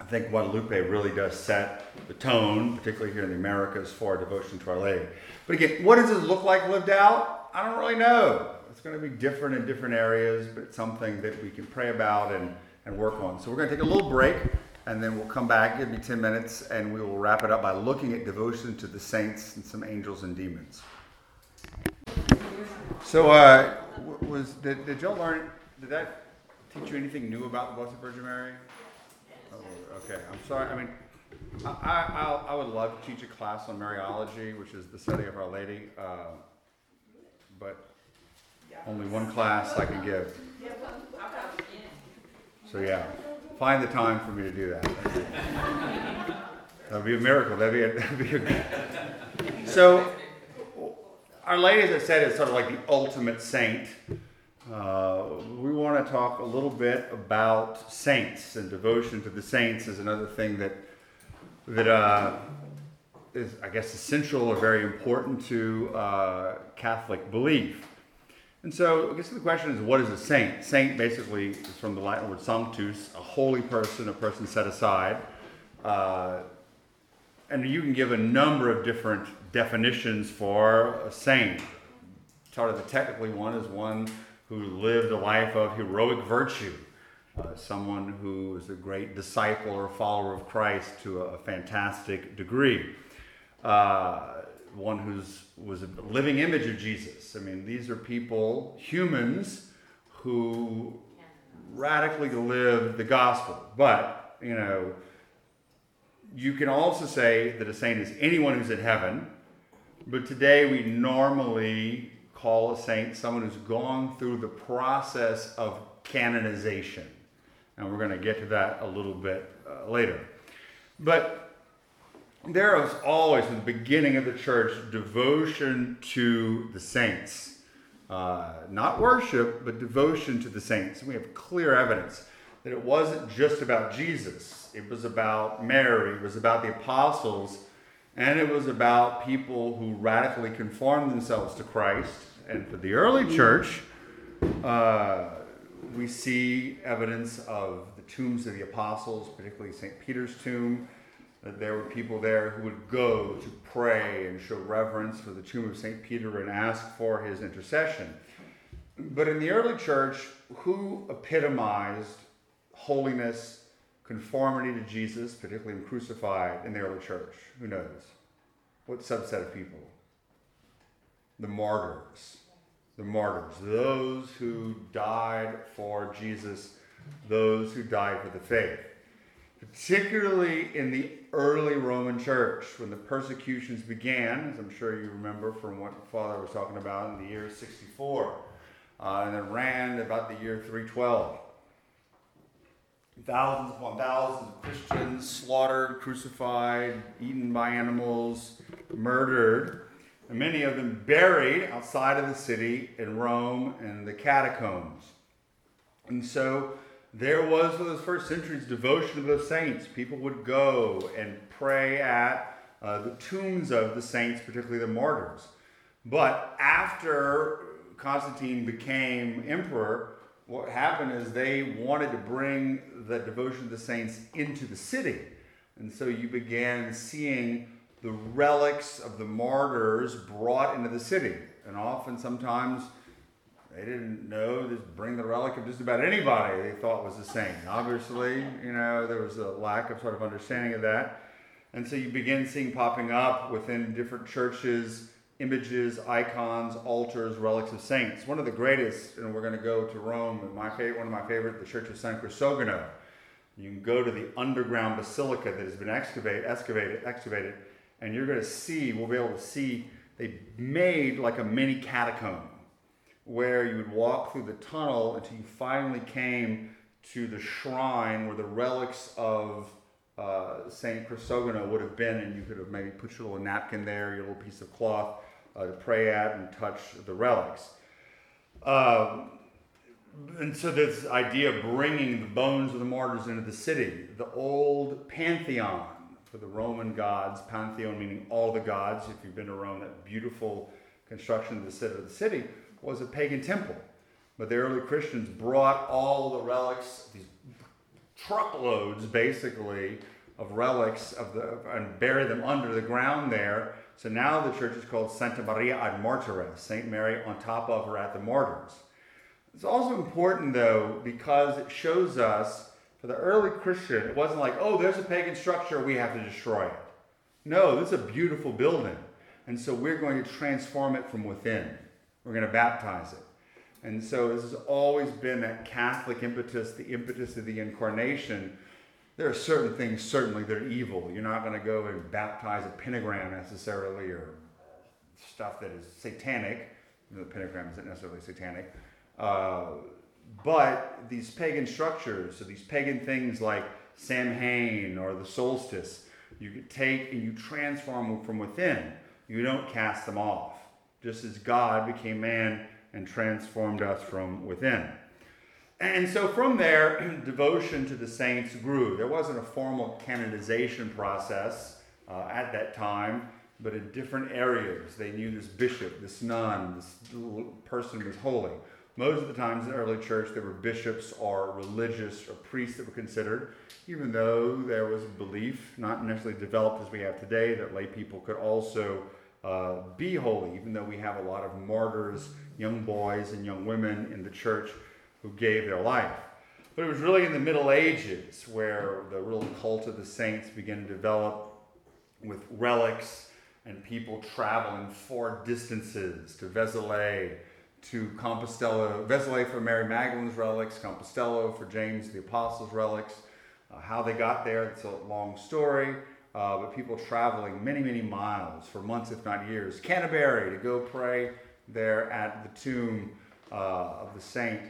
I think Guadalupe really does set the tone, particularly here in the Americas, for our devotion to Our Lady. But again, what does this look like lived out? I don't really know. It's going to be different in different areas, but it's something that we can pray about and, and work on. So we're going to take a little break, and then we'll come back, give me 10 minutes, and we will wrap it up by looking at devotion to the saints and some angels and demons. So, uh, was did, did y'all learn? Did that teach you anything new about the Blessed Virgin Mary? Oh, okay. I'm sorry. I mean, I, I, I would love to teach a class on Mariology, which is the study of Our Lady, uh, but only one class I can give. So yeah, find the time for me to do that. That'd be a miracle. That'd be a, that'd be a so. Our Lady, as I said, is sort of like the ultimate saint. Uh, we want to talk a little bit about saints and devotion to the saints is another thing that that uh, is, I guess, essential or very important to uh, Catholic belief. And so, I guess the question is, what is a saint? Saint basically is from the Latin word sanctus, a holy person, a person set aside. Uh, and you can give a number of different definitions for a saint. Sort of the technically one is one who lived a life of heroic virtue, uh, someone who is a great disciple or follower of Christ to a, a fantastic degree, uh, one who's was a living image of Jesus. I mean, these are people, humans, who radically live the gospel. But you know, you can also say that a saint is anyone who's in heaven. But today we normally call a saint someone who's gone through the process of canonization. And we're going to get to that a little bit uh, later. But there was always, from the beginning of the church, devotion to the saints. Uh, not worship, but devotion to the saints. And we have clear evidence that it wasn't just about Jesus, it was about Mary, it was about the apostles, and it was about people who radically conformed themselves to Christ and for the early church, uh, we see evidence of the tombs of the apostles, particularly St. Peter's tomb. That there were people there who would go to pray and show reverence for the tomb of St. Peter and ask for his intercession. But in the early church, who epitomized holiness, conformity to Jesus, particularly in crucified in the early church? Who knows? What subset of people? the martyrs. The martyrs, those who died for Jesus, those who died for the faith. Particularly in the early Roman church, when the persecutions began, as I'm sure you remember from what Father was talking about in the year 64, uh, and it ran about the year 312 thousands upon thousands of Christians slaughtered, crucified, eaten by animals, murdered and many of them buried outside of the city in Rome and the catacombs. And so there was, for those first centuries, devotion to the saints. People would go and pray at uh, the tombs of the saints, particularly the martyrs. But after Constantine became emperor, what happened is they wanted to bring the devotion of the saints into the city. And so you began seeing the relics of the martyrs brought into the city. And often, sometimes, they didn't know to bring the relic of just about anybody they thought was a saint. Obviously, you know, there was a lack of sort of understanding of that. And so you begin seeing popping up within different churches images, icons, altars, relics of saints. One of the greatest, and we're going to go to Rome, my favorite, one of my favorite, the Church of San Crisogono. You can go to the underground basilica that has been excavated, excavated, excavated, and you're going to see, we'll be able to see, they made like a mini catacomb where you would walk through the tunnel until you finally came to the shrine where the relics of uh, Saint Crisogono would have been, and you could have maybe put your little napkin there, your little piece of cloth uh, to pray at and touch the relics. Um, and so this idea of bringing the bones of the martyrs into the city, the old pantheon for the Roman gods, pantheon meaning all the gods. If you've been to Rome, that beautiful construction of the city of the city was a pagan temple. But the early Christians brought all the relics, these truckloads basically, of relics of the and buried them under the ground there. So now the church is called Santa Maria ad Martires, Saint Mary on top of or at the martyrs. It's also important though because it shows us for the early Christian, it wasn't like, oh, there's a pagan structure, we have to destroy it. No, this is a beautiful building. And so we're going to transform it from within. We're going to baptize it. And so this has always been that Catholic impetus, the impetus of the incarnation. There are certain things, certainly, that are evil. You're not going to go and baptize a pentagram necessarily or stuff that is satanic. The pentagram isn't necessarily satanic. Uh, but these pagan structures, so these pagan things like Samhain or the solstice, you take and you transform them from within. You don't cast them off. Just as God became man and transformed us from within. And so from there, devotion to the saints grew. There wasn't a formal canonization process uh, at that time, but in different areas, they knew this bishop, this nun, this person was holy. Most of the times in the early church, there were bishops or religious or priests that were considered, even though there was a belief, not necessarily developed as we have today, that lay people could also uh, be holy, even though we have a lot of martyrs, young boys and young women in the church who gave their life. But it was really in the Middle Ages where the real cult of the saints began to develop with relics and people traveling far distances to Vézelay, to Compostela, Vézelay for Mary Magdalene's relics, Compostela for James the Apostle's relics. Uh, how they got there, it's a long story uh, but people traveling many, many miles for months, if not years. Canterbury to go pray there at the tomb uh, of the saint.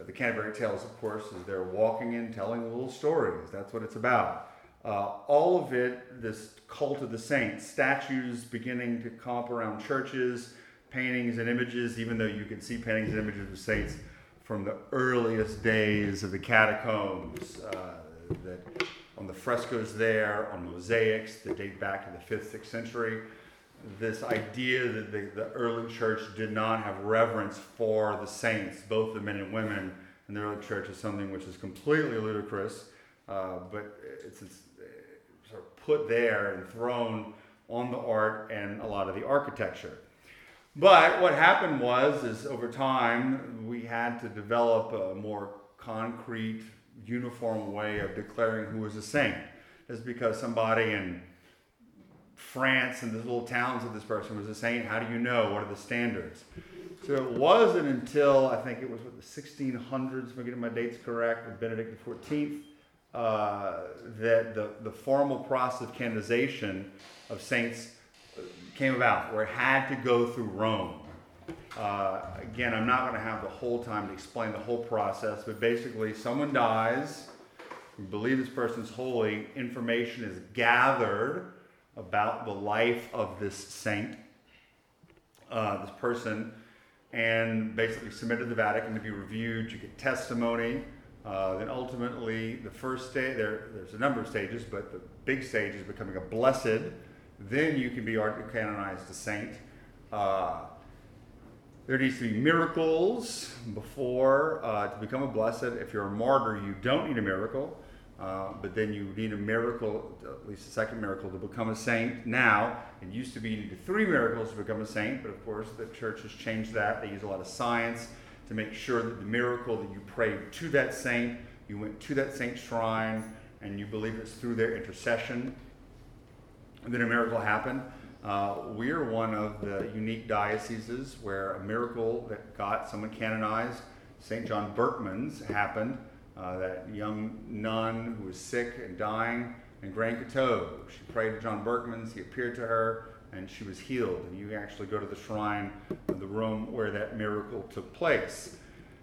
Uh, the Canterbury Tales, of course, is they're walking in telling little stories. That's what it's about. Uh, all of it, this cult of the saints, statues beginning to come up around churches, paintings and images, even though you can see paintings and images of saints from the earliest days of the catacombs uh, that on the frescoes there, on mosaics that date back to the 5th, 6th century. This idea that the, the early church did not have reverence for the saints, both the men and women in the early church, is something which is completely ludicrous, uh, but it's, it's sort of put there and thrown on the art and a lot of the architecture. But what happened was, is over time, we had to develop a more concrete uniform way of declaring who was a saint. Just because somebody in France and the little towns of this person was a saint, how do you know? What are the standards? So it wasn't until I think it was what, the 1600s, if I'm getting my dates correct, with Benedict XIV, uh, that the, the formal process of canonization of saints came about, where it had to go through Rome. Uh, again, I'm not going to have the whole time to explain the whole process, but basically, someone dies. We believe this person's holy. Information is gathered about the life of this saint, uh, this person, and basically submitted to the Vatican to be reviewed. You get testimony. Uh, then ultimately, the first stage, there, there's a number of stages, but the big stage is becoming a blessed. Then you can be canonized a saint. Uh, there needs to be miracles before uh, to become a blessed. If you're a martyr, you don't need a miracle, uh, but then you need a miracle, at least a second miracle, to become a saint. Now, it used to be you needed three miracles to become a saint, but of course the church has changed that. They use a lot of science to make sure that the miracle that you prayed to that saint, you went to that saint's shrine, and you believe it's through their intercession that a miracle happened. Uh, we're one of the unique dioceses where a miracle that got someone canonized, St. John Berchmans, happened. Uh, that young nun who was sick and dying in Grand Coteau. She prayed to John Berchmans, he appeared to her, and she was healed. And you actually go to the shrine the room where that miracle took place.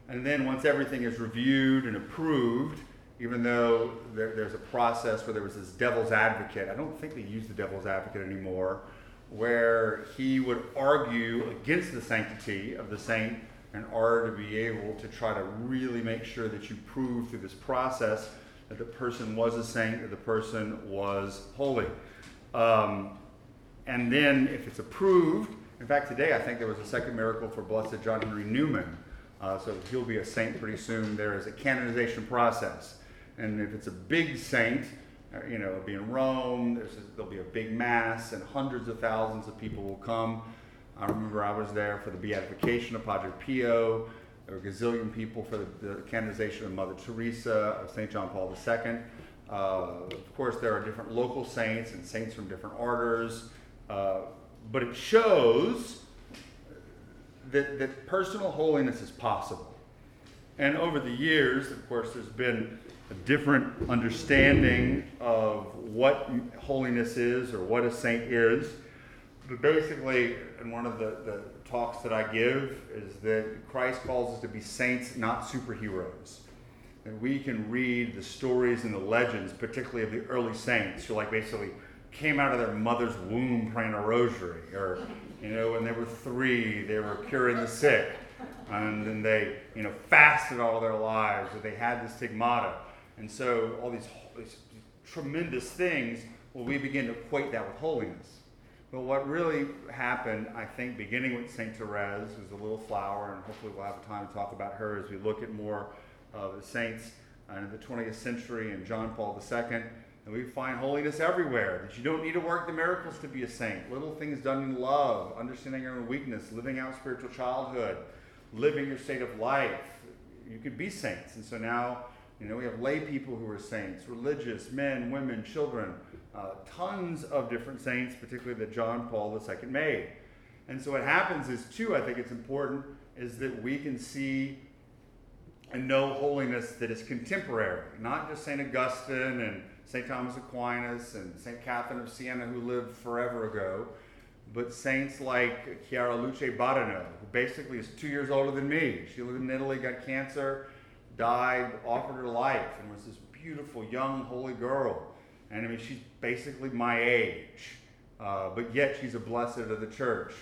And then once everything is reviewed and approved, even though there, there's a process where there was this devil's advocate, I don't think they use the devil's advocate anymore, where he would argue against the sanctity of the saint in order to be able to try to really make sure that you prove through this process that the person was a saint, that the person was holy. Um, and then, if it's approved, in fact, today I think there was a second miracle for Blessed John Henry Newman. Uh, so he'll be a saint pretty soon. There is a canonization process. And if it's a big saint, uh, you know, it'll be in Rome, there'll be a big mass, and hundreds of thousands of people will come. I remember I was there for the beatification of Padre Pio. There were a gazillion people for the, the canonization of Mother Teresa, of St. John Paul II. Uh, of course, there are different local saints and saints from different orders, uh, but it shows that, that personal holiness is possible. And over the years, of course, there's been a different understanding of what holiness is or what a saint is. But basically, in one of the, the talks that I give, is that Christ calls us to be saints, not superheroes. And we can read the stories and the legends, particularly of the early saints, who like basically came out of their mother's womb praying a rosary, or you know, when they were three, they were curing the sick, and then they you know fasted all their lives, or they had the stigmata, and so all these, these tremendous things. Well, we begin to equate that with holiness. But what really happened, I think, beginning with St. Therese, who's a little flower, and hopefully we'll have time to talk about her as we look at more of the saints uh, in the 20th century and John Paul II. And we find holiness everywhere, that you don't need to work the miracles to be a saint. Little things done in love, understanding your own weakness, living out spiritual childhood, living your state of life. You could be saints. And so now, you know, we have lay people who are saints, religious, men, women, children, uh, tons of different saints, particularly that John Paul II made. And so what happens is, too, I think it's important, is that we can see and know holiness that is contemporary, not just St. Augustine and St. Thomas Aquinas and St. Catherine of Siena, who lived forever ago, but saints like Chiara Luce Badano, who basically is two years older than me. She lived in Italy, got cancer, died, offered her life, and was this beautiful, young, holy girl. And I mean, she's basically my age, uh, but yet she's a blessed of the church.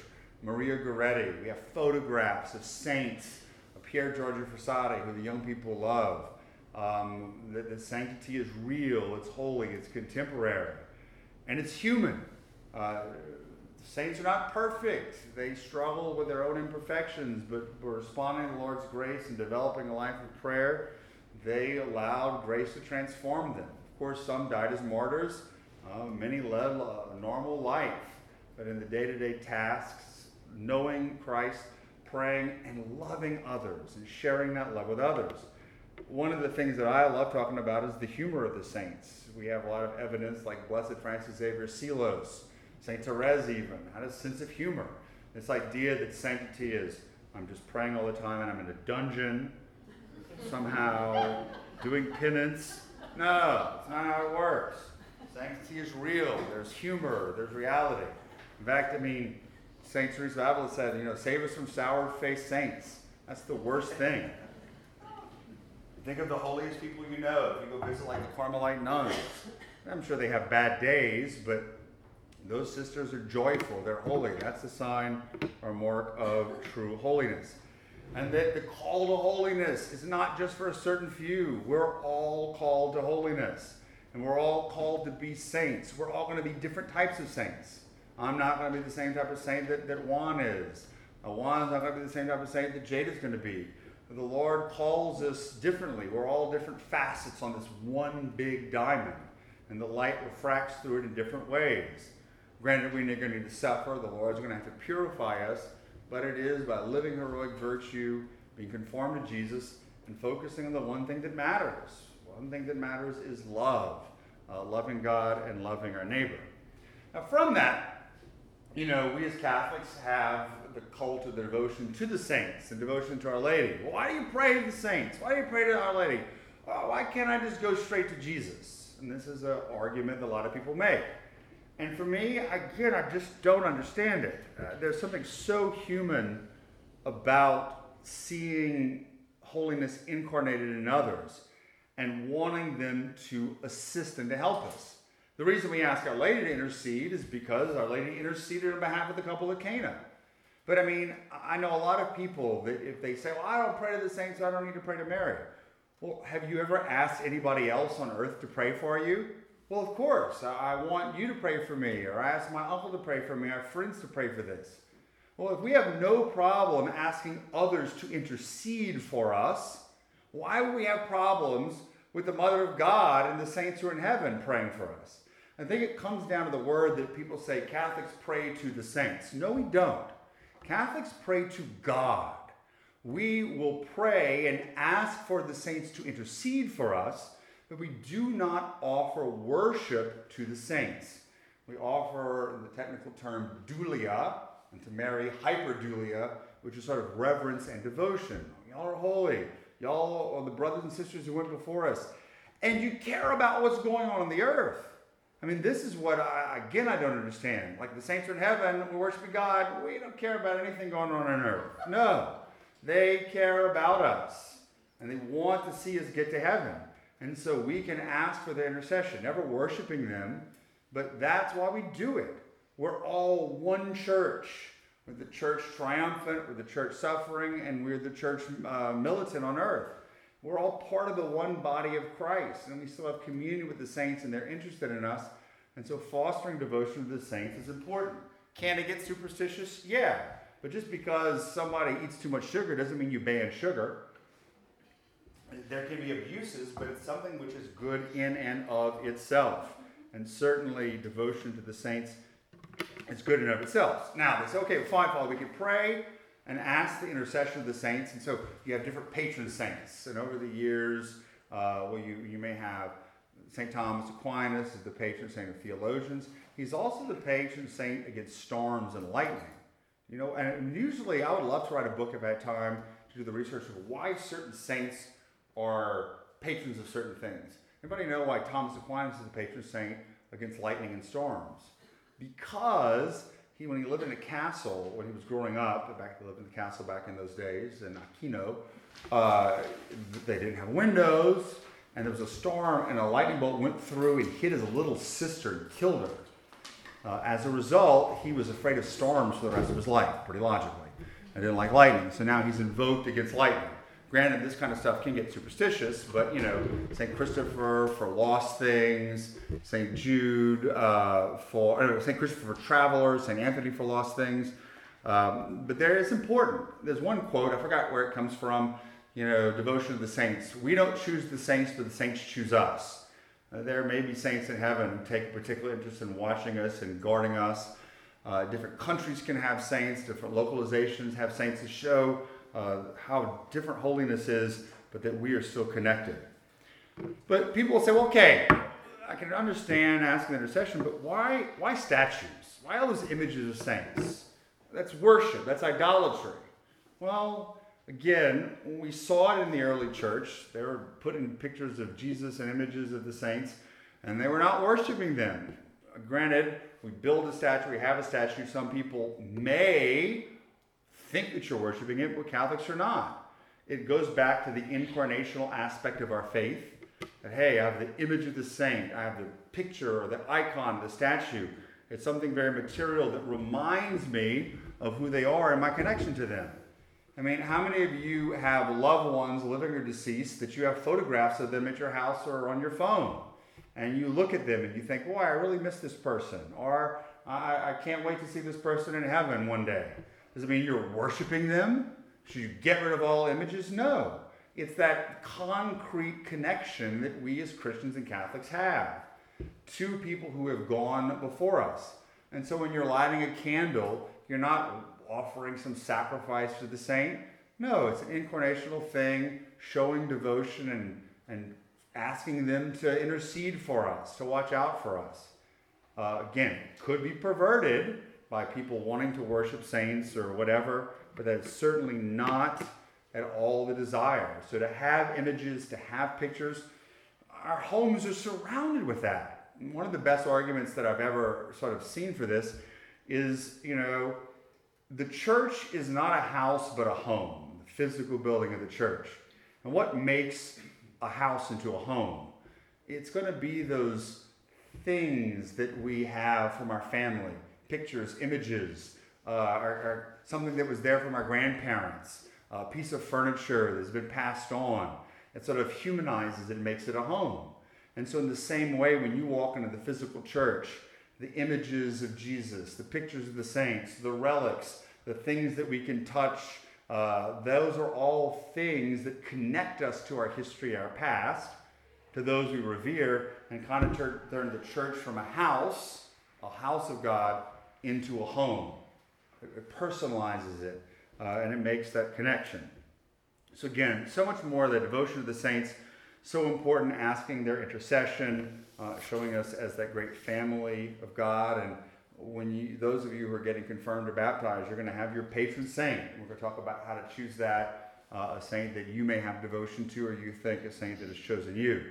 Maria Goretti, we have photographs of saints, of Pier Giorgio Frassati, who the young people love. Um, the, the, sanctity is real, it's holy, it's contemporary, and it's human. Uh, saints are not perfect. They struggle with their own imperfections, but responding to the Lord's grace and developing a life of prayer, they allowed grace to transform them. Of course, some died as martyrs. Uh, many led a normal life. But in the day to day tasks, knowing Christ, praying, and loving others, and sharing that love with others. One of the things that I love talking about is the humor of the saints. We have a lot of evidence, like Blessed Francis Xavier Seelos, St. Therese, even, had a sense of humor. This idea that sanctity is I'm just praying all the time and I'm in a dungeon, somehow doing penance no, it's not how it works. Sanctity is real. There's humor. There's reality. In fact, I mean, St. Teresa of Avila said, you know, save us from sour-faced saints. That's the worst thing. Think of the holiest people you know. If you go visit like the Carmelite nuns, I'm sure they have bad days, but those sisters are joyful. They're holy. That's a sign or mark of true holiness. And that the call to holiness is not just for a certain few. We're all called to holiness. And we're all called to be saints. We're all going to be different types of saints. I'm not going to be the same type of saint that, that Juan is. Uh, Juan's not going to be the same type of saint that Jada's going to be. The Lord calls us differently. We're all different facets on this one big diamond, and the light refracts through it in different ways. Granted, we're going to need to suffer. The Lord's going to have to purify us, but it is by living heroic virtue, being conformed to Jesus, and focusing on the one thing that matters. One thing that matters is love, uh, loving God and loving our neighbor. Now, from that, you know, we as Catholics have the cult of the devotion to the saints and devotion to Our Lady. Why do you pray to the saints? Why do you pray to Our Lady? Uh, why can't I just go straight to Jesus? And this is an argument that a lot of people make. And for me, again, I just don't understand it. Uh, there's something so human about seeing holiness incarnated in others and wanting them to assist and to help us. The reason we ask Our Lady to intercede is because Our Lady interceded on behalf of the couple of Cana. But I mean, I know a lot of people that if they say, well, I don't pray to the saints, I don't need to pray to Mary. Well, have you ever asked anybody else on earth to pray for you? Well, of course. I want you to pray for me, or I ask my uncle to pray for me, our friends to pray for this. Well, if we have no problem asking others to intercede for us, why would we have problems with the Mother of God and the saints who are in heaven praying for us? I think it comes down to the word that people say Catholics pray to the saints. No, we don't. Catholics pray to God. We will pray and ask for the saints to intercede for us, we do not offer worship to the saints. We offer, in the technical term, dulia, and to Mary, hyperdulia, which is sort of reverence and devotion. Y'all are holy. Y'all are the brothers and sisters who went before us. And you care about what's going on on the earth. I mean, this is what I, again, I don't understand. Like the saints are in heaven, we're worshiping God. We don't care about anything going on on earth. No, they care about us. And they want to see us get to heaven. And so we can ask for their intercession, never worshiping them, but that's why we do it. We're all one church. We're the church triumphant, we're the church suffering, and we're the church uh, militant on earth. We're all part of the one body of Christ, and we still have communion with the saints, and they're interested in us. And so, fostering devotion to the saints is important. Can it get superstitious? Yeah. But just because somebody eats too much sugar doesn't mean you ban sugar. There can be abuses, but it's something which is good in and of itself. And certainly, devotion to the saints is good in and of itself. Now, they say, okay, fine, Father, we can pray and ask the intercession of the saints. And so you have different patron saints. And over the years, uh, well, you, you may have St. Thomas Aquinas is the patron saint of theologians. He's also the patron saint against storms and lightning. You know, and usually I would love to write a book I had time to do the research of why certain saints are patrons of certain things. Anybody know why Thomas Aquinas is a patron saint against lightning and storms? Because he, when he lived in a castle, when he was growing up, back he lived in the castle back in those days in Aquino, uh, they didn't have windows, and there was a storm, and a lightning bolt went through and hit his little sister and killed her. Uh, as a result, he was afraid of storms for the rest of his life, pretty logically, and didn't like lightning. So now he's invoked against lightning. Granted, this kind of stuff can get superstitious, but you know, St. Christopher for lost things, St. Jude uh, for, uh, St. Christopher for travelers, St. Anthony for lost things. Um, but there is important. There's one quote, I forgot where it comes from, you know, devotion to the saints. We don't choose the saints, but the saints choose us. Uh, there may be saints in heaven who take a particular interest in watching us and guarding us. Uh, different countries can have saints, different localizations have saints to show uh, how different holiness is, but that we are still connected. But people will say, well, okay, I can understand asking intercession, but why, why statues? Why all those images of saints? That's worship, that's idolatry. Well, again, we saw it in the early church. They were putting pictures of Jesus and images of the saints, and they were not worshiping them. Granted, we build a statue, we have a statue. Some people may think that you're worshiping it, but Catholics are not. It goes back to the incarnational aspect of our faith. That hey, I have the image of the saint, I have the picture or the icon, the statue. It's something very material that reminds me of who they are and my connection to them. I mean, how many of you have loved ones, living or deceased, that you have photographs of them at your house or on your phone? And you look at them and you think, boy, I really miss this person. Or I, I can't wait to see this person in heaven one day. Does it mean you're worshiping them? Should you get rid of all images? No. It's that concrete connection that we as Christians and Catholics have to people who have gone before us. And so when you're lighting a candle, you're not offering some sacrifice to the saint. No, it's an incarnational thing, showing devotion and, and asking them to intercede for us, to watch out for us. Uh, again, could be perverted by people wanting to worship saints or whatever, but that's certainly not at all the desire. So to have images, to have pictures, our homes are surrounded with that. One of the best arguments that I've ever sort of seen for this is, you know, the church is not a house but a home, the physical building of the church. And what makes a house into a home? It's going to be those things that we have from our family pictures, images, uh, or, or, something that was there from our grandparents, a piece of furniture that's been passed on. It sort of humanizes it, and makes it a home. And so, in the same way, when you walk into the physical church, the images of Jesus, the pictures of the saints, the relics, the things that we can touch, uh, those are all things that connect us to our history, our past, to those we revere, and kind of turn, turn the church from a house, a house of God, into a home. It, it personalizes it, uh, and it makes that connection. So, again, so much more the devotion of the saints, so important, asking their intercession, uh, showing us as that great family of God. And when you, those of you who are getting confirmed or baptized, you're going to have your patron saint. We're going to talk about how to choose that, uh, a saint that you may have devotion to, or you think a saint that has chosen you.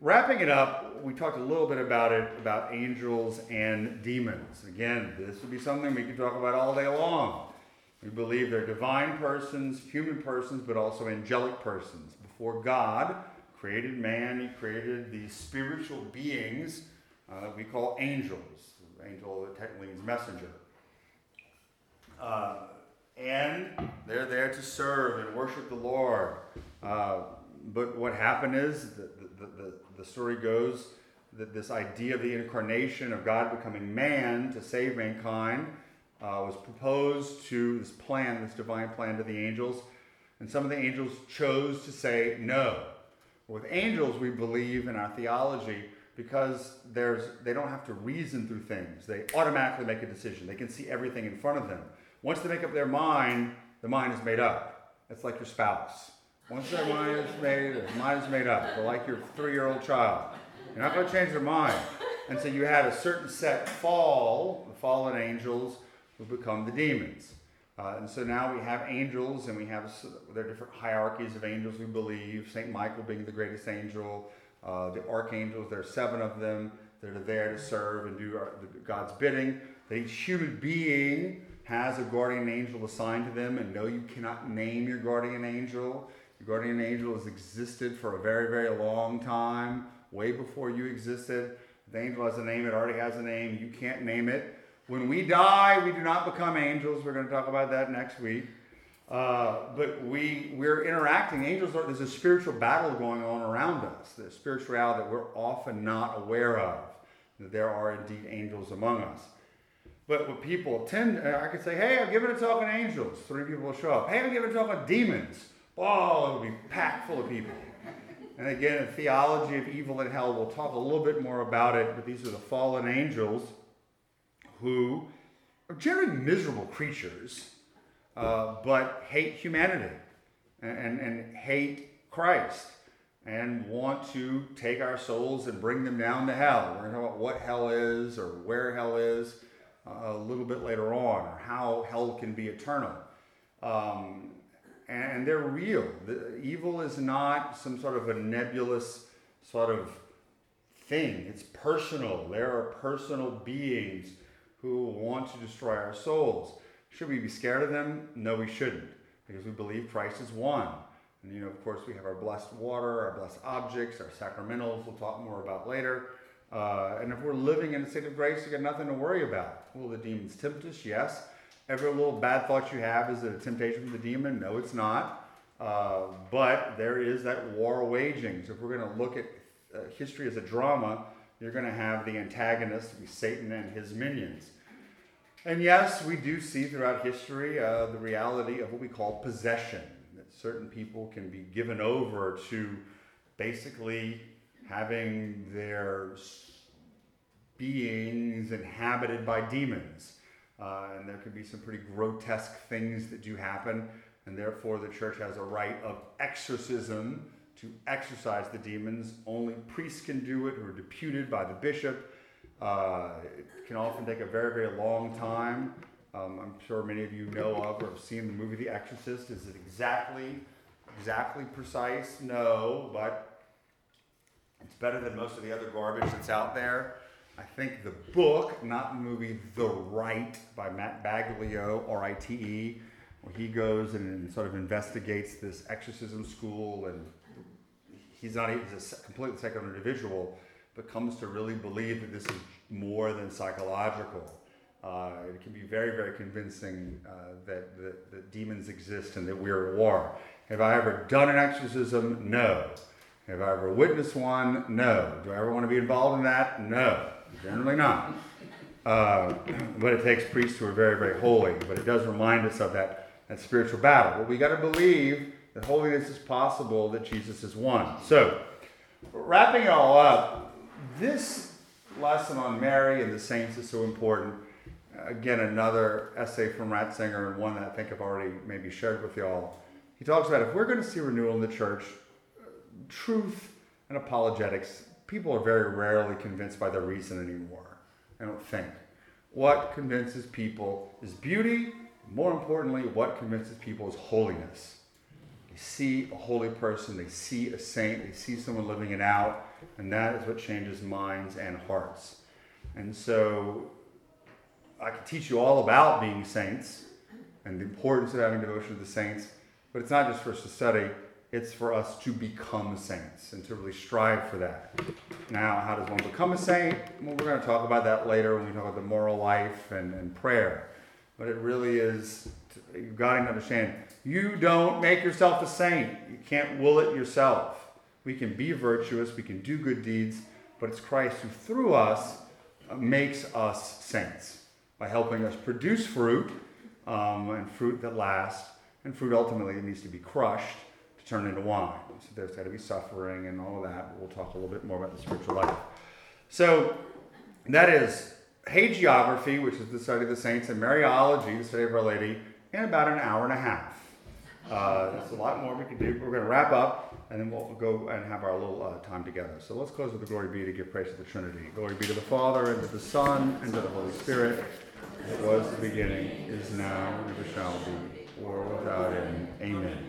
Wrapping it up, we talked a little bit about it, about angels and demons. Again, this would be something we could talk about all day long. We believe they're divine persons, human persons, but also angelic persons. Before God created man, he created these spiritual beings uh, that we call angels. Angel technically means messenger. Uh, and they're there to serve and worship the Lord. Uh, but what happened is the, the, the, the, story goes that this idea of the incarnation of God becoming man to save mankind uh, was proposed to this plan, this divine plan to the angels. And some of the angels chose to say no. With angels, we believe in our theology because there's, they don't have to reason through things. They automatically make a decision. They can see everything in front of them. Once they make up their mind, the mind is made up. It's like your spouse. Once their mind is made, their mind is made up. They're like your three-year-old child. You're not going to change their mind. And so you had a certain set fall, the fallen angels who become the demons. Uh, and so now we have angels, and we have there different hierarchies of angels. We believe Saint Michael being the greatest angel, uh, the archangels. There are seven of them that are there to serve and do our, God's bidding. That each human being has a guardian angel assigned to them, and no, you cannot name your guardian angel. The guardian angel has existed for a very, very long time, way before you existed. The angel has a name, it already has a name. You can't name it. When we die, we do not become angels. We're going to talk about that next week. Uh, but we, we're interacting. Angels are, there's a spiritual battle going on around us, the spirituality that we're often not aware of, there are indeed angels among us. But what people tend, I could say, hey, I'm giving a talk on angels. Three people will show up. Hey, I'm giving a talk on demons. Oh, it'll be packed full of people. And again, in theology of evil and hell, we'll talk a little bit more about it, but these are the fallen angels who are generally miserable creatures, uh, but hate humanity and, and, and, hate Christ and want to take our souls and bring them down to hell. We're going to talk about what hell is or where hell is uh, a little bit later on, or how hell can be eternal. Um, and they're real. The evil is not some sort of a nebulous sort of thing. It's personal. There are personal beings who want to destroy our souls. Should we be scared of them? No, we shouldn't, because we believe Christ is one. And you know, of course, we have our blessed water, our blessed objects, our sacramentals. We'll talk more about later. Uh, and if we're living in a state of grace, you got nothing to worry about. Will the demons tempt us? Yes. Every little bad thought you have is a temptation from the demon? No, it's not. Uh, but there is that war waging. So if we're going to look at uh, history as a drama, you're going to have the antagonist, be Satan and his minions. And yes, we do see throughout history uh, the reality of what we call possession, that certain people can be given over to basically having their beings inhabited by demons. Uh, and there can be some pretty grotesque things that do happen, and therefore the church has a rite of exorcism to exorcise the demons. Only priests can do it, who are deputed by the bishop. Uh, it can often take a very, very long time. Um, I'm sure many of you know of or have seen the movie The Exorcist. Is it exactly, exactly precise? No, but it's better than most of the other garbage that's out there. I think the book, not the movie, The Rite by Matt Baglio, R I T E, where he goes and sort of investigates this exorcism school, and he's not he's a completely secular individual, but comes to really believe that this is more than psychological. Uh, it can be very, very convincing uh, that, that, that demons exist and that we're at war. Have I ever done an exorcism? No. Have I ever witnessed one? No. Do I ever want to be involved in that? No. Generally not. Uh, but it takes priests who are very, very holy. But it does remind us of that, that spiritual battle. But we got to believe that holiness is possible, that Jesus is one. So, wrapping it all up, this lesson on Mary and the saints is so important. Again, another essay from Ratzinger, and one that I think I've already maybe shared with y'all. He talks about if we're going to see renewal in the church, truth and apologetics people are very rarely convinced by their reason anymore. I don't think. What convinces people is beauty. More importantly, what convinces people is holiness. They see a holy person, they see a saint, they see someone living it out, and that is what changes minds and hearts. And so I can teach you all about being saints and the importance of having devotion to the saints, but it's not just for study, it's for us to become saints and to really strive for that. Now, how does one become a saint? Well, we're going to talk about that later when we talk about the moral life and, and prayer. But it really is, you've got to understand, you don't make yourself a saint. You can't will it yourself. We can be virtuous, we can do good deeds, but it's Christ who, through us, uh, makes us saints by helping us produce fruit um, and fruit that lasts. And fruit ultimately needs to be crushed turn into wine. So there's got to be suffering and all of that. We'll talk a little bit more about the spiritual life. So that is hagiography, which is the study of the saints, and Mariology, the study of Our Lady, in about an hour and a half. Uh, that's a lot more we can do. We're going to wrap up, and then we'll go and have our little uh, time together. So let's close with the glory be to give praise to the Trinity. Glory be to the Father, and to the Son, and to the Holy Spirit. It was the beginning, is now, and ever shall be, world without end. Amen.